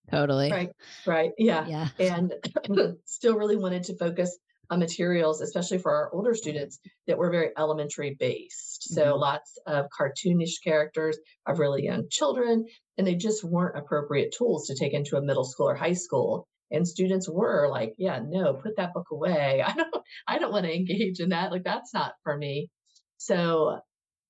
Totally. Right. Right. Yeah. Yeah. And still really wanted to focus on materials, especially for our older students that were very elementary based. So mm-hmm. lots of cartoonish characters of really young children, and they just weren't appropriate tools to take into a middle school or high school. And students were like yeah no put that book away. I don't i don't want to engage in that. Like that's not for me. So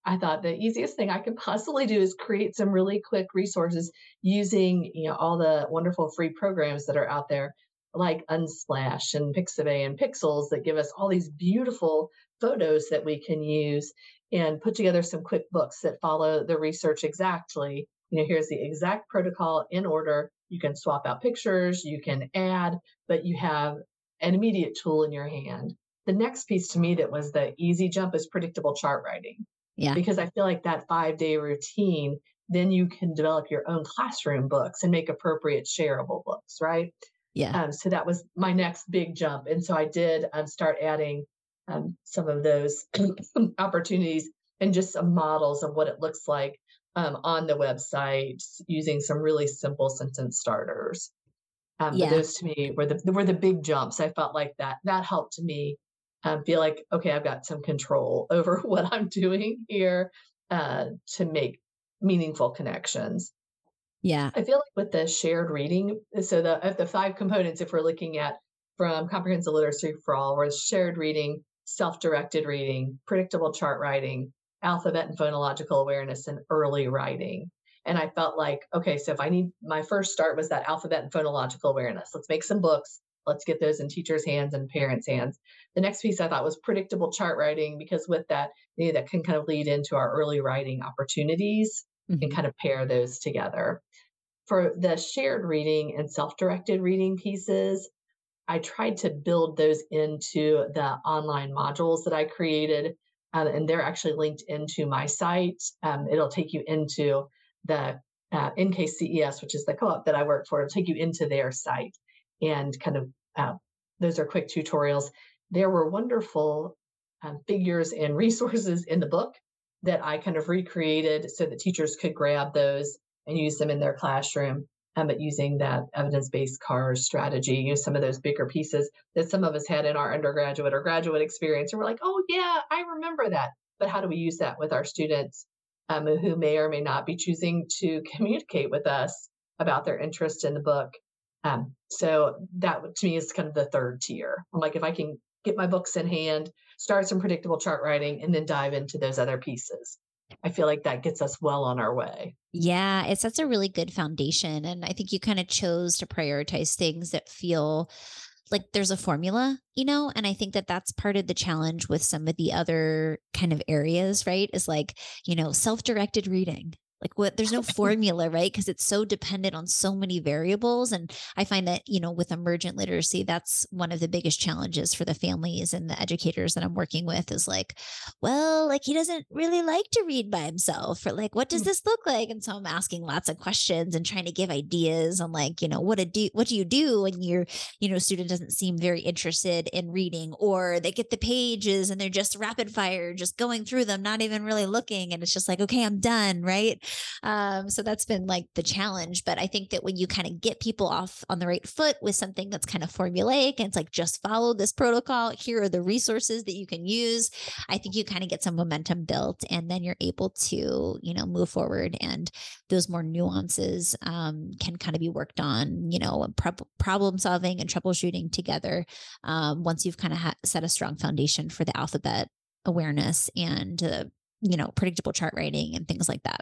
i thought the easiest thing i could possibly do is create some really quick resources using you know all the wonderful free programs that are out there like unsplash and pixabay and Pexels that give us all these beautiful photos that we can use and put together some quick books that follow the research exactly you know here's the exact protocol in order you can swap out pictures, you can add, but you have an immediate tool in your hand. The next piece to me that was the easy jump is predictable chart writing. Yeah. Because I feel like that five day routine, then you can develop your own classroom books and make appropriate shareable books, right? Yeah. Um, so that was my next big jump. And so I did um, start adding um, some of those opportunities and just some models of what it looks like um, on the website using some really simple sentence starters. Um, yeah. Those to me were the were the big jumps. I felt like that that helped me um, feel like okay, I've got some control over what I'm doing here uh, to make meaningful connections. Yeah, I feel like with the shared reading, so the the five components, if we're looking at from comprehensive literacy for all, was shared reading, self-directed reading, predictable chart writing, alphabet and phonological awareness and early writing. And I felt like, okay, so if I need my first start was that alphabet and phonological awareness. Let's make some books. Let's get those in teachers' hands and parents' hands. The next piece I thought was predictable chart writing because with that, you know, that can kind of lead into our early writing opportunities mm-hmm. and kind of pair those together. For the shared reading and self-directed reading pieces, I tried to build those into the online modules that I created um, and they're actually linked into my site. Um, it'll take you into the uh, NKCES, which is the co-op that I work for. It'll take you into their site and kind of uh, those are quick tutorials. There were wonderful um, figures and resources in the book that I kind of recreated so that teachers could grab those and use them in their classroom um, but using that evidence-based CARS strategy, use some of those bigger pieces that some of us had in our undergraduate or graduate experience. And we're like, oh yeah, I remember that. But how do we use that with our students um, who may or may not be choosing to communicate with us about their interest in the book? Um, so that to me is kind of the third tier. I'm like, if I can get my books in hand, start some predictable chart writing, and then dive into those other pieces. I feel like that gets us well on our way. Yeah, it sets a really good foundation. And I think you kind of chose to prioritize things that feel like there's a formula, you know? And I think that that's part of the challenge with some of the other kind of areas, right? Is like, you know, self directed reading like what there's no formula right? Because it's so dependent on so many variables and i find that you know with emergent literacy that's one of the biggest challenges for the families and the educators that i'm working with is like well like he doesn't really like to read by himself or like what does mm. this look like? And so i'm asking lots of questions and trying to give ideas on like you know what to do what do you do when your you know student doesn't seem very interested in reading or they get the pages and they're just rapid fire just going through them not even really looking and it's just like okay i'm done right um, so that's been like the challenge. But I think that when you kind of get people off on the right foot with something that's kind of formulaic and it's like just follow this protocol, here are the resources that you can use. I think you kind of get some momentum built and then you're able to, you know, move forward and those more nuances um, can kind of be worked on, you know, problem solving and troubleshooting together um, once you've kind of ha- set a strong foundation for the alphabet awareness and uh, you know predictable chart writing and things like that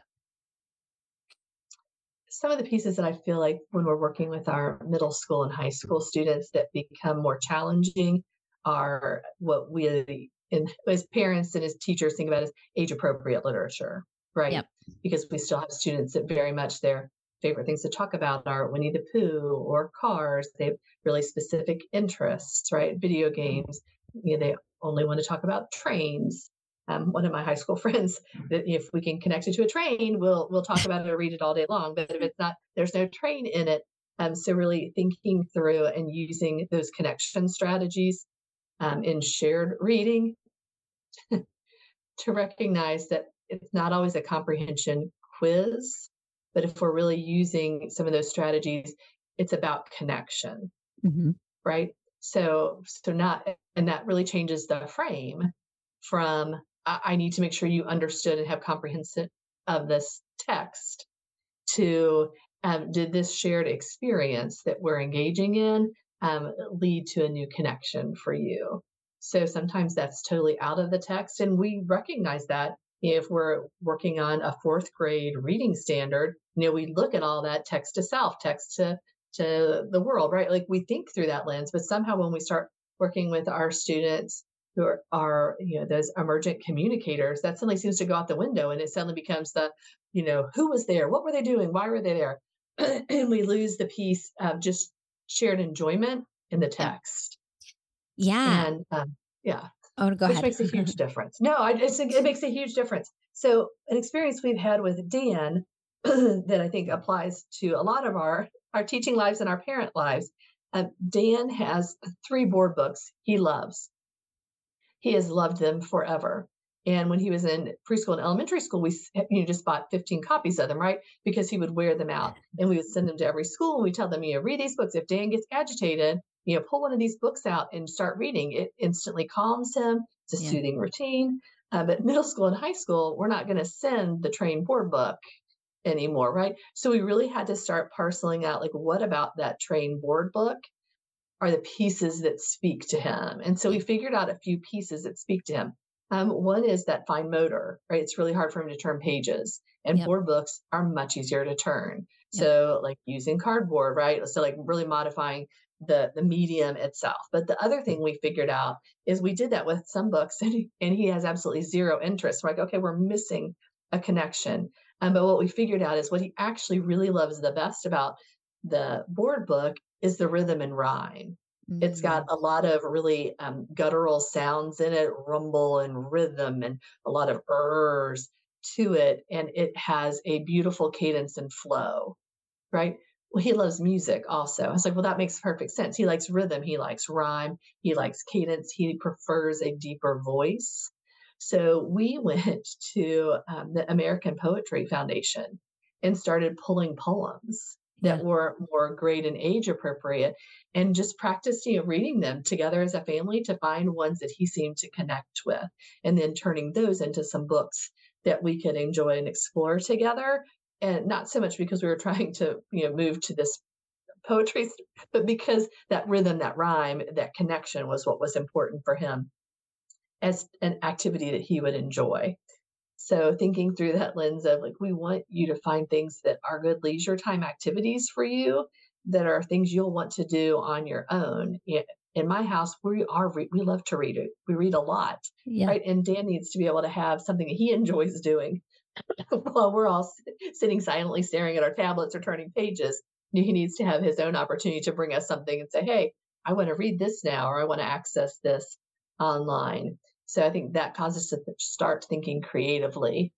some of the pieces that I feel like when we're working with our middle school and high school students that become more challenging are what we in, as parents and as teachers think about as age appropriate literature, right? Yep. Because we still have students that very much their favorite things to talk about are Winnie the Pooh or cars. They have really specific interests, right? Video mm-hmm. games. You know, they only want to talk about trains um, one of my high school friends that if we can connect it to a train, we'll we'll talk about it or read it all day long. But if it's not, there's no train in it. Um, so really thinking through and using those connection strategies um, in shared reading to recognize that it's not always a comprehension quiz, but if we're really using some of those strategies, it's about connection, mm-hmm. right? So so not and that really changes the frame from I need to make sure you understood and have comprehension of this text to um, did this shared experience that we're engaging in um, lead to a new connection for you? So sometimes that's totally out of the text and we recognize that if we're working on a fourth grade reading standard you know we look at all that text to self text to to the world right? Like we think through that lens but somehow when we start working with our students who are, are, you know those emergent communicators that suddenly seems to go out the window and it suddenly becomes the you know who was there what were they doing why were they there? And we lose the piece of just shared enjoyment in the text. Yeah. And um, yeah. Oh go which ahead. makes a huge difference. No I, it makes a huge difference. So an experience we've had with dan that i think applies to a lot of our our teaching lives and our parent lives uh, dan has three board books he loves he has loved them forever. And when he was in preschool and elementary school, we you know just bought 15 copies of them, right? Because he would wear them out, and we would send them to every school, and we tell them, you know, read these books. If Dan gets agitated, you know, pull one of these books out and start reading. It instantly calms him. It's a yeah. soothing routine. Uh, but middle school and high school, we're not going to send the train board book anymore, right? So we really had to start parceling out, like, what about that train board book are the pieces that speak to him. And so we figured out a few pieces that speak to him. Um, one is that fine motor, right? It's really hard for him to turn pages, and yep. board books are much easier to turn. Yep. So, like using cardboard, right? So, like really modifying the the medium itself. But the other thing we figured out is we did that with some books, and he, and he has absolutely zero interest. We're like, okay, we're missing a connection. Um, but what we figured out is what he actually really loves the best about the board book is the rhythm and rhyme. Mm-hmm. It's got mm. a lot of really um, guttural sounds in it, rumble and rhythm, and a lot of ers to it. And it has a beautiful cadence and flow, right? Well, he loves music also. I was like, well, that makes perfect sense. He likes rhythm, he likes rhyme, he likes cadence, he prefers a deeper voice. So we went to um, the American Poetry Foundation and started pulling poems that yeah. were more grade and age appropriate and just practice you know reading them together as a family to find ones that he seemed to connect with and then turning those into some books that we could enjoy and explore together and not so much because we were trying to you know move to this poetry but because that rhythm that rhyme that connection was what was important for him as an activity that he would enjoy So thinking through that lens of like, we want you to find things that are good leisure time activities for you that are things you'll want to do on your own. In my house, we are we love to read it. We read a lot, yeah. right? And Dan needs to be able to have something that he enjoys doing while we're all sitting silently staring at our tablets or turning pages. He needs to have his own opportunity to bring us something and say, "Hey, I want to read this now, or I want to access this online." So I think that causes us to start thinking creatively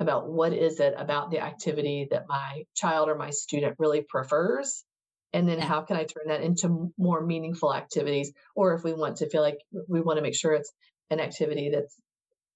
about what is it about the activity that my child or my student really prefers and then how can i turn that into more meaningful activities? Or if we want to feel like we want to make sure it's an activity that's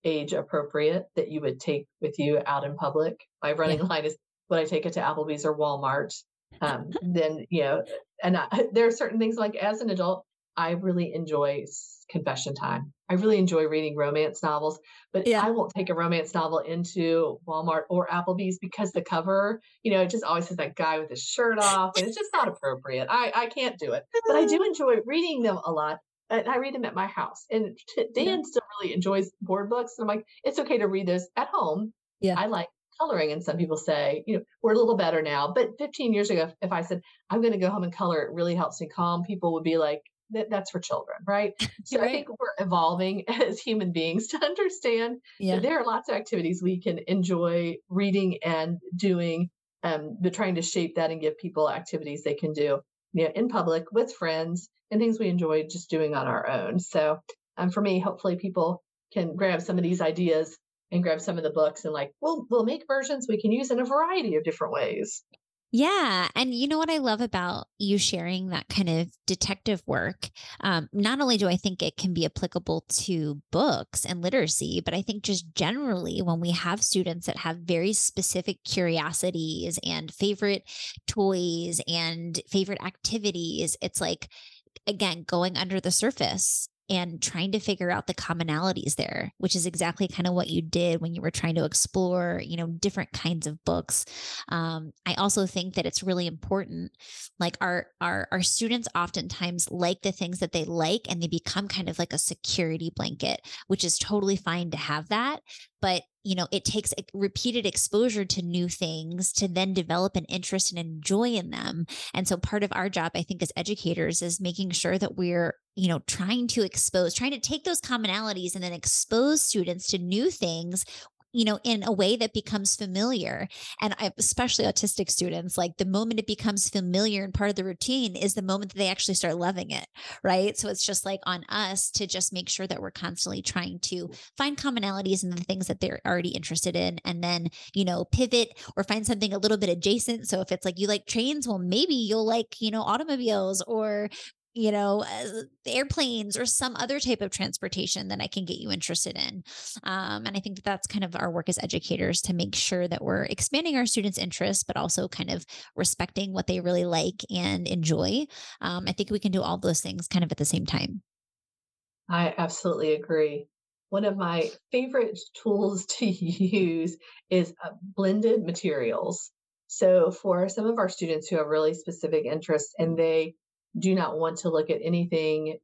age appropriate that you would take with you out in public. My running yeah. line is would i take it to applebee's or walmart um, then you know and I, there are certain things like as an adult i really enjoy confession time I really enjoy reading romance novels, but yeah. I won't take a romance novel into Walmart or Applebee's because the cover, you know, it just always has that guy with his shirt off, and it's just not appropriate. I I can't do it, but I do enjoy reading them a lot. And I read them at my house. And Dan yeah. still really enjoys board books. And I'm like, it's okay to read those at home. Yeah. I like coloring. And some people say, you know, we're a little better now. But 15 years ago, if I said, I'm going to go home and color, it really helps me calm, people would be like, that, that's for children, right? So right. I think we're evolving as human beings to understand yeah. that there are lots of activities we can enjoy reading and doing, um, but trying to shape that and give people activities they can do you know, in public with friends and things we enjoy just doing on our own. So um, for me, hopefully people can grab some of these ideas and grab some of the books and like, we'll, we'll make versions we can use in a variety of different ways. Yeah. And you know what I love about you sharing that kind of detective work? Um, not only do I think it can be applicable to books and literacy, but I think just generally when we have students that have very specific curiosities and favorite toys and favorite activities, it's like, again, going under the surface and trying to figure out the commonalities there which is exactly kind of what you did when you were trying to explore you know different kinds of books. Um, i also think that it's really important like our our our students oftentimes like the things that they like and they become kind of like a security blanket which is totally fine to have that but you know it takes repeated exposure to new things to then develop an interest and enjoy in them. And so part of our job i think as educators is making sure that we're you know trying to expose trying to take those commonalities and then expose students to new things you know, in a way that becomes familiar. And I, especially autistic students, like the moment it becomes familiar and part of the routine is the moment that they actually start loving it. Right. So it's just like on us to just make sure that we're constantly trying to find commonalities in the things that they're already interested in and then, you know, pivot or find something a little bit adjacent. So if it's like you like trains, well, maybe you'll like, you know, automobiles or you know, uh, airplanes or some other type of transportation that I can get you interested in. Um, and I think that that's kind of our work as educators to make sure that we're expanding our students' interests, but also kind of respecting what they really like and enjoy. Um, I think we can do all those things kind of at the same time. I absolutely agree. One of my favorite tools to use is uh, blended materials. So, for some of our students who have really specific interests and they do not want to look at anything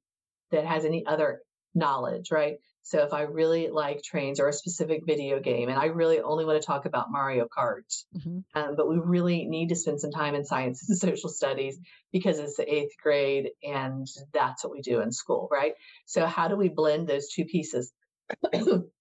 that has any other knowledge, right? So if I really like trains or a specific video game, and I really only want to talk about Mario Kart, mm-hmm. um, but we really need to spend some time in science and social studies because it's the eighth grade and that's what we do in school, right? So how do we blend those two pieces?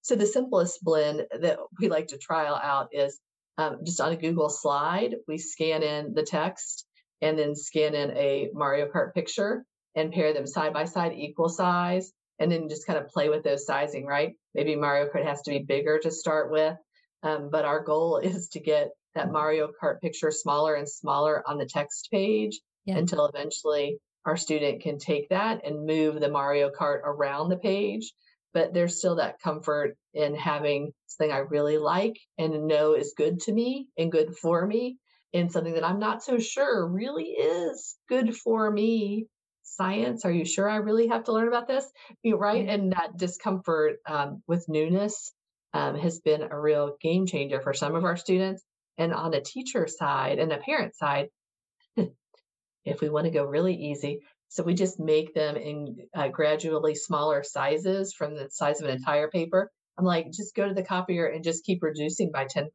so the simplest blend that we like to trial out is um, just on a Google slide, we scan in the text and then scan in a Mario Kart picture and pair them side by side, equal size, and then just kind of play with those sizing, right? Maybe Mario Kart has to be bigger to start with, um, but our goal is to get that Mario Kart picture smaller and smaller on the text page yeah. until eventually our student can take that and move the Mario Kart around the page. But there's still that comfort in having something I really like and know is good to me and good for me in something that I'm not so sure really is good for me. Science, are you sure I really have to learn about this? You right? And that discomfort um, with newness um, has been a real game changer for some of our students. And on the teacher side and the parent side, if we want to go really easy, so we just make them in uh, gradually smaller sizes from the size of an entire paper I'm like, just go to the copier and just keep reducing by 10%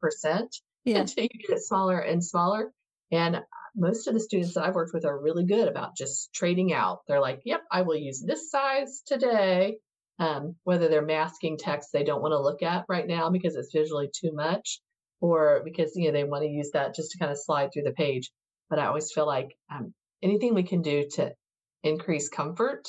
Yeah. until you get it smaller and smaller. And most of the students that I've worked with are really good about just trading out. They're like, yep, I will use this size today. Um, whether they're masking text they don't want to look at right now because it's visually too much, or because you know they want to use that just to kind of slide through the page. But I always feel like um, anything we can do to increase comfort,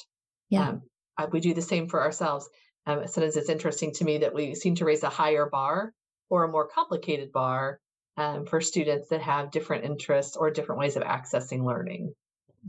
Yeah. um, I, we do the same for ourselves. Um, sometimes it's interesting to me that we seem to raise a higher bar or a more complicated bar um, for students that have different interests or different ways of accessing learning.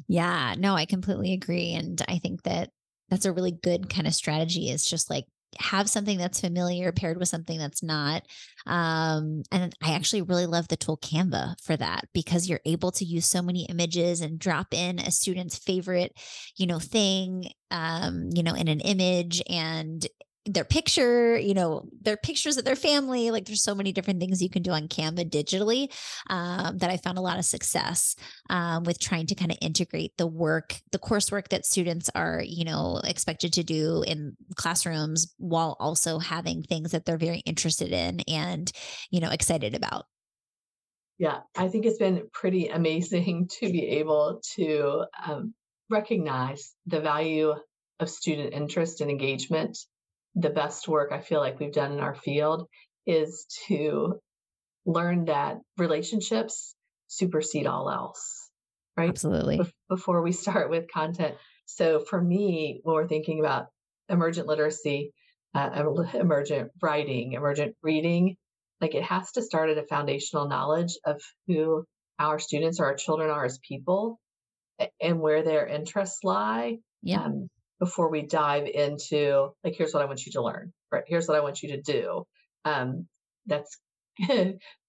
Yeah, no, I completely agree. And I think that that's a really good kind of strategy is just like have something that's familiar paired with something that's not. Um, and I actually really love the tool Canva for that because you're able to use so many images and drop in a student's favorite, you know, thing, um, you know, in an image and their picture, you know, their pictures of their family. Like there's so many different things you can do on Canva digitally um, that I found a lot of success um, with trying to kind of integrate the work, the coursework that students are, you know, expected to do in classrooms while also having things that they're very interested in and, you know, excited about. Yeah, I think it's been pretty amazing to be able to um, recognize the value of student interest and engagement. The best work I feel like we've done in our field is to learn that relationships supersede all else, right? Absolutely. Bef- Before we start with content. So for me, when we're thinking about emergent literacy, uh, emergent writing, emergent reading, like it has to start at a foundational knowledge of who our students or our children are as people and where their interests lie Yeah. um, before we dive into like here's what i want you to learn right? Here's what i want you to do. Um, that's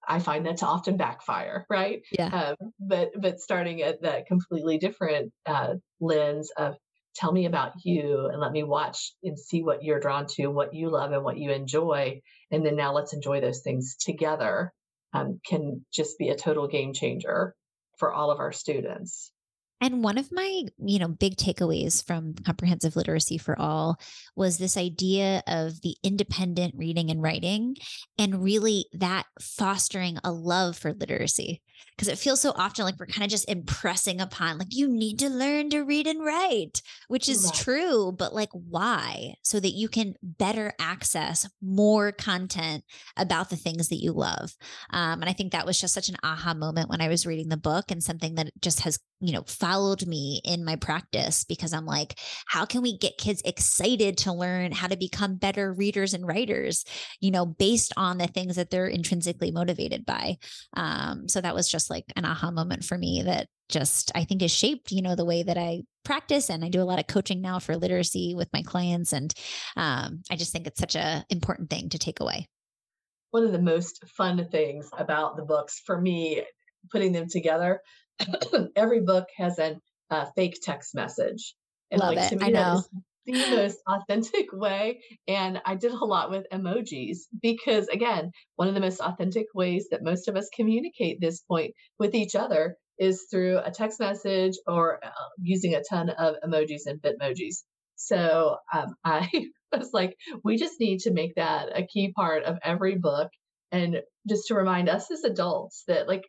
i find that to often backfire right? Yeah. um, but but starting at that completely different uh, lens of tell me about you and let me watch and see what you're drawn to what you love and what you enjoy and then now let's enjoy those things together um, can just be a total game changer for all of our students And one of my, you know, big takeaways from comprehensive literacy for all was this idea of the independent reading and writing and really that fostering a love for literacy. Because it feels so often like we're kind of just impressing upon like you need to learn to read and write, which is Right. true, but like why? So that you can better access more content about the things that you love. Um, and I think that was just such an aha moment when I was reading the book and something that just has, you know, followed me in my practice because I'm like, how can we get kids excited to learn how to become better readers and writers, you know, based on the things that they're intrinsically motivated by? Um, so that was just like an aha moment for me that just I think is shaped, you know, the way that I practice and I do a lot of coaching now for literacy with my clients. And um, I just think it's such a important thing to take away. one of the most fun things about the books for me putting them together every book has a uh, fake text message and Love like it. to me I know. the most authentic way and i did a lot with emojis because again one of the most authentic ways that most of us communicate this point with each other is through a text message or uh, using a ton of emojis and bitmojis so um, i was like we just need to make that a key part of every book and just to remind us as adults that like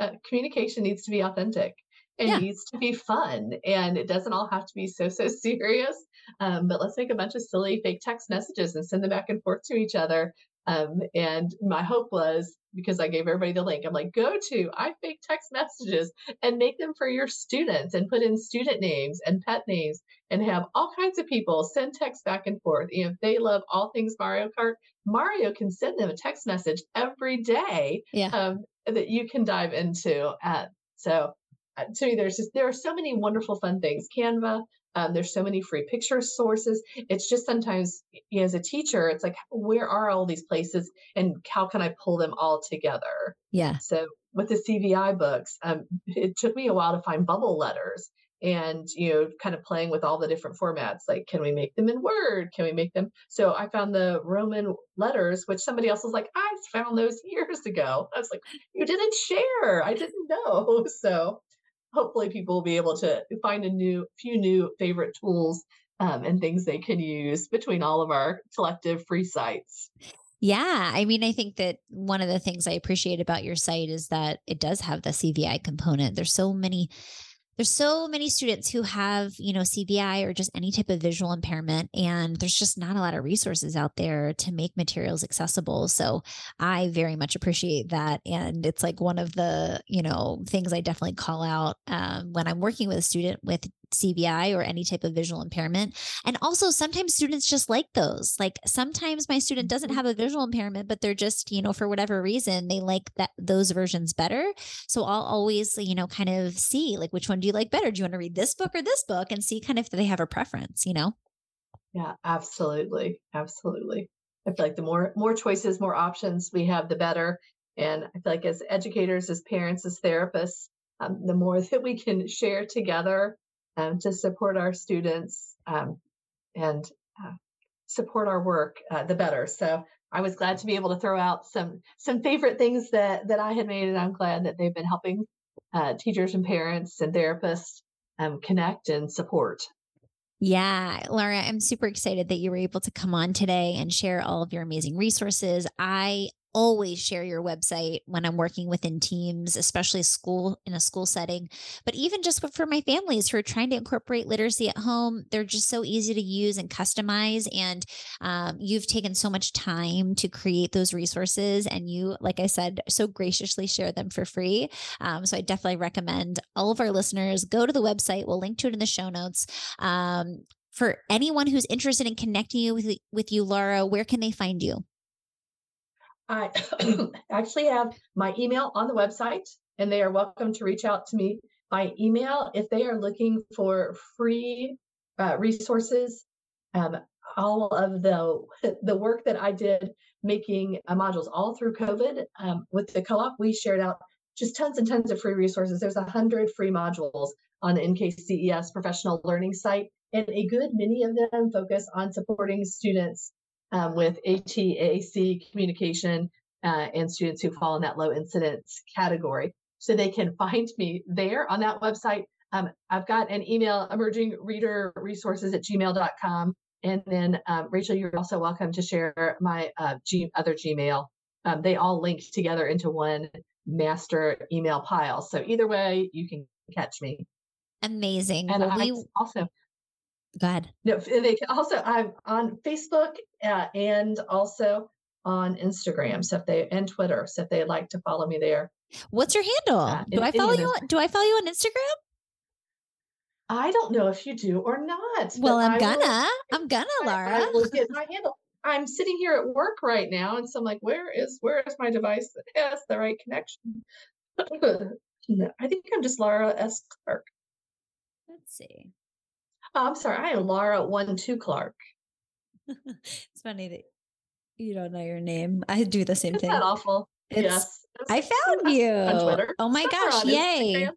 uh, communication needs to be authentic and Yeah. needs to be fun and it doesn't all have to be so so serious um, but let's make a bunch of silly fake text messages and send them back and forth to each other um, and my hope was because i gave everybody the link i'm like go to i fake text messages and make them for your students and put in student names and pet names and have all kinds of people send text back and forth if they love all things mario kart mario can send them a text message every day Yeah. um, that you can dive into uh, so uh, to me there's just there are so many wonderful fun things. Canva um, there's so many free picture sources. It's just sometimes you know, as a teacher it's like where are all these places and how can i pull them all together? Yeah. so with the cvi books um, it took me a while to find bubble letters and you know kind of playing with all the different formats like can we make them in word can we make them so i found the roman letters which somebody else was like i found those years ago i was like you didn't share i didn't know so hopefully people will be able to find a new few new favorite tools um, and things they can use between all of our collective free sites. Yeah. I mean, I think that one of the things I appreciate about your site is that it does have the CVI component. There's so many there's so many students who have, you know, CVI or just any type of visual impairment, and there's just not a lot of resources out there to make materials accessible. So I very much appreciate that. And it's like one of the, you know, things I definitely call out um, when I'm working with a student with CVI or any type of visual impairment. And also sometimes students just like those. Like sometimes my student doesn't Mm-hmm. have a visual impairment, but they're just, you know, for whatever reason, they like that those versions better. So I'll always, you know, kind of see like which one do you like better? Do you want to read this book or this book and see kind of if they have a preference, you know? Yeah, absolutely. Absolutely. I feel like the more more choices, more options we have, the better. And I feel like as educators, as parents, as therapists, um, the more that we can share together um, to support our students um, and uh, support our work, uh, the better. So I was glad to be able to throw out some some favorite things that that I had made, and I'm glad that they've been helping uh, teachers and parents and therapists um, connect and support. Yeah, Laura, I'm super excited that you were able to come on today and share all of your amazing resources. I always share your website when I'm working within teams, especially school in a school setting. But even just for my families who are trying to incorporate literacy at home, they're just so easy to use and customize. And um, you've taken so much time to create those resources. And you, like I said, so graciously share them for free. Um, so I definitely recommend all of our listeners go to the website. We'll link to it in the show notes. Um, for anyone who's interested in connecting you with, with you, Laura, where can they find you? I actually have my email on the website, and they are welcome to reach out to me by email if they are looking for free uh, resources. Um, all of the the work that I did making uh, modules all through COVID um, with the co-op, we shared out just tons and tons of free resources. There's a hundred free modules on the NKCES professional learning site, and a good many of them focus on supporting students um, with ATAC communication uh, and students who fall in that low incidence category. So they can find me there on that website. Um, I've got an email, emerging reader resources at gmail.com. And then, um, Rachel, you're also welcome to share my uh, G- other Gmail. Um, they all link together into one master email pile. So either way, you can catch me. Amazing. And well, we, also go ahead. no, they can also I'm on Facebook uh, and also on Instagram. So if they and Twitter, so if they'd like to follow me there, What's your handle? Uh, do I follow you? On, do I follow you on Instagram? I don't know if you do or not. Well, I'm I gonna. I'm gonna, I- Laura. I will get my handle. I'm sitting here at work right now, and so I'm like, where is where is my device that has the right connection? No, I think I'm just Laura S. Clark. Let's see. Oh, I'm sorry, I am Laura One Two Clark. it's funny that you don't know your name. I do the same Isn't thing. that awful? It's- yes. I found you. on Twitter. Oh my gosh! Yay. Instagram.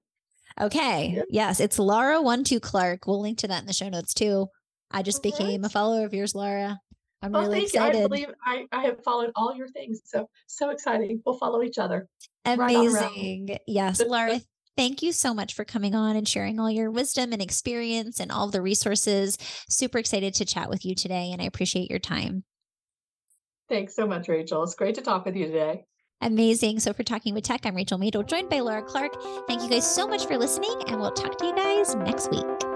Okay. Yeah. Yes, it's Laura One Two Clark. We'll link to that in the show notes too. I just All became a follower of yours, Laura. I'm really you. I excited. believe I, I have followed all your things. So so exciting. We'll follow each other. right. Amazing. Yes, Laura. Thank you so much for coming on and sharing all your wisdom and experience and all the resources. Super excited to chat with you today, and I appreciate your time. Thanks so much, Rachel. It's great to talk with you today. Amazing. So, for Talking with Tech, I'm Rachel Madel, joined by Laura Clark. Thank you guys so much for listening, and we'll talk to you guys next week.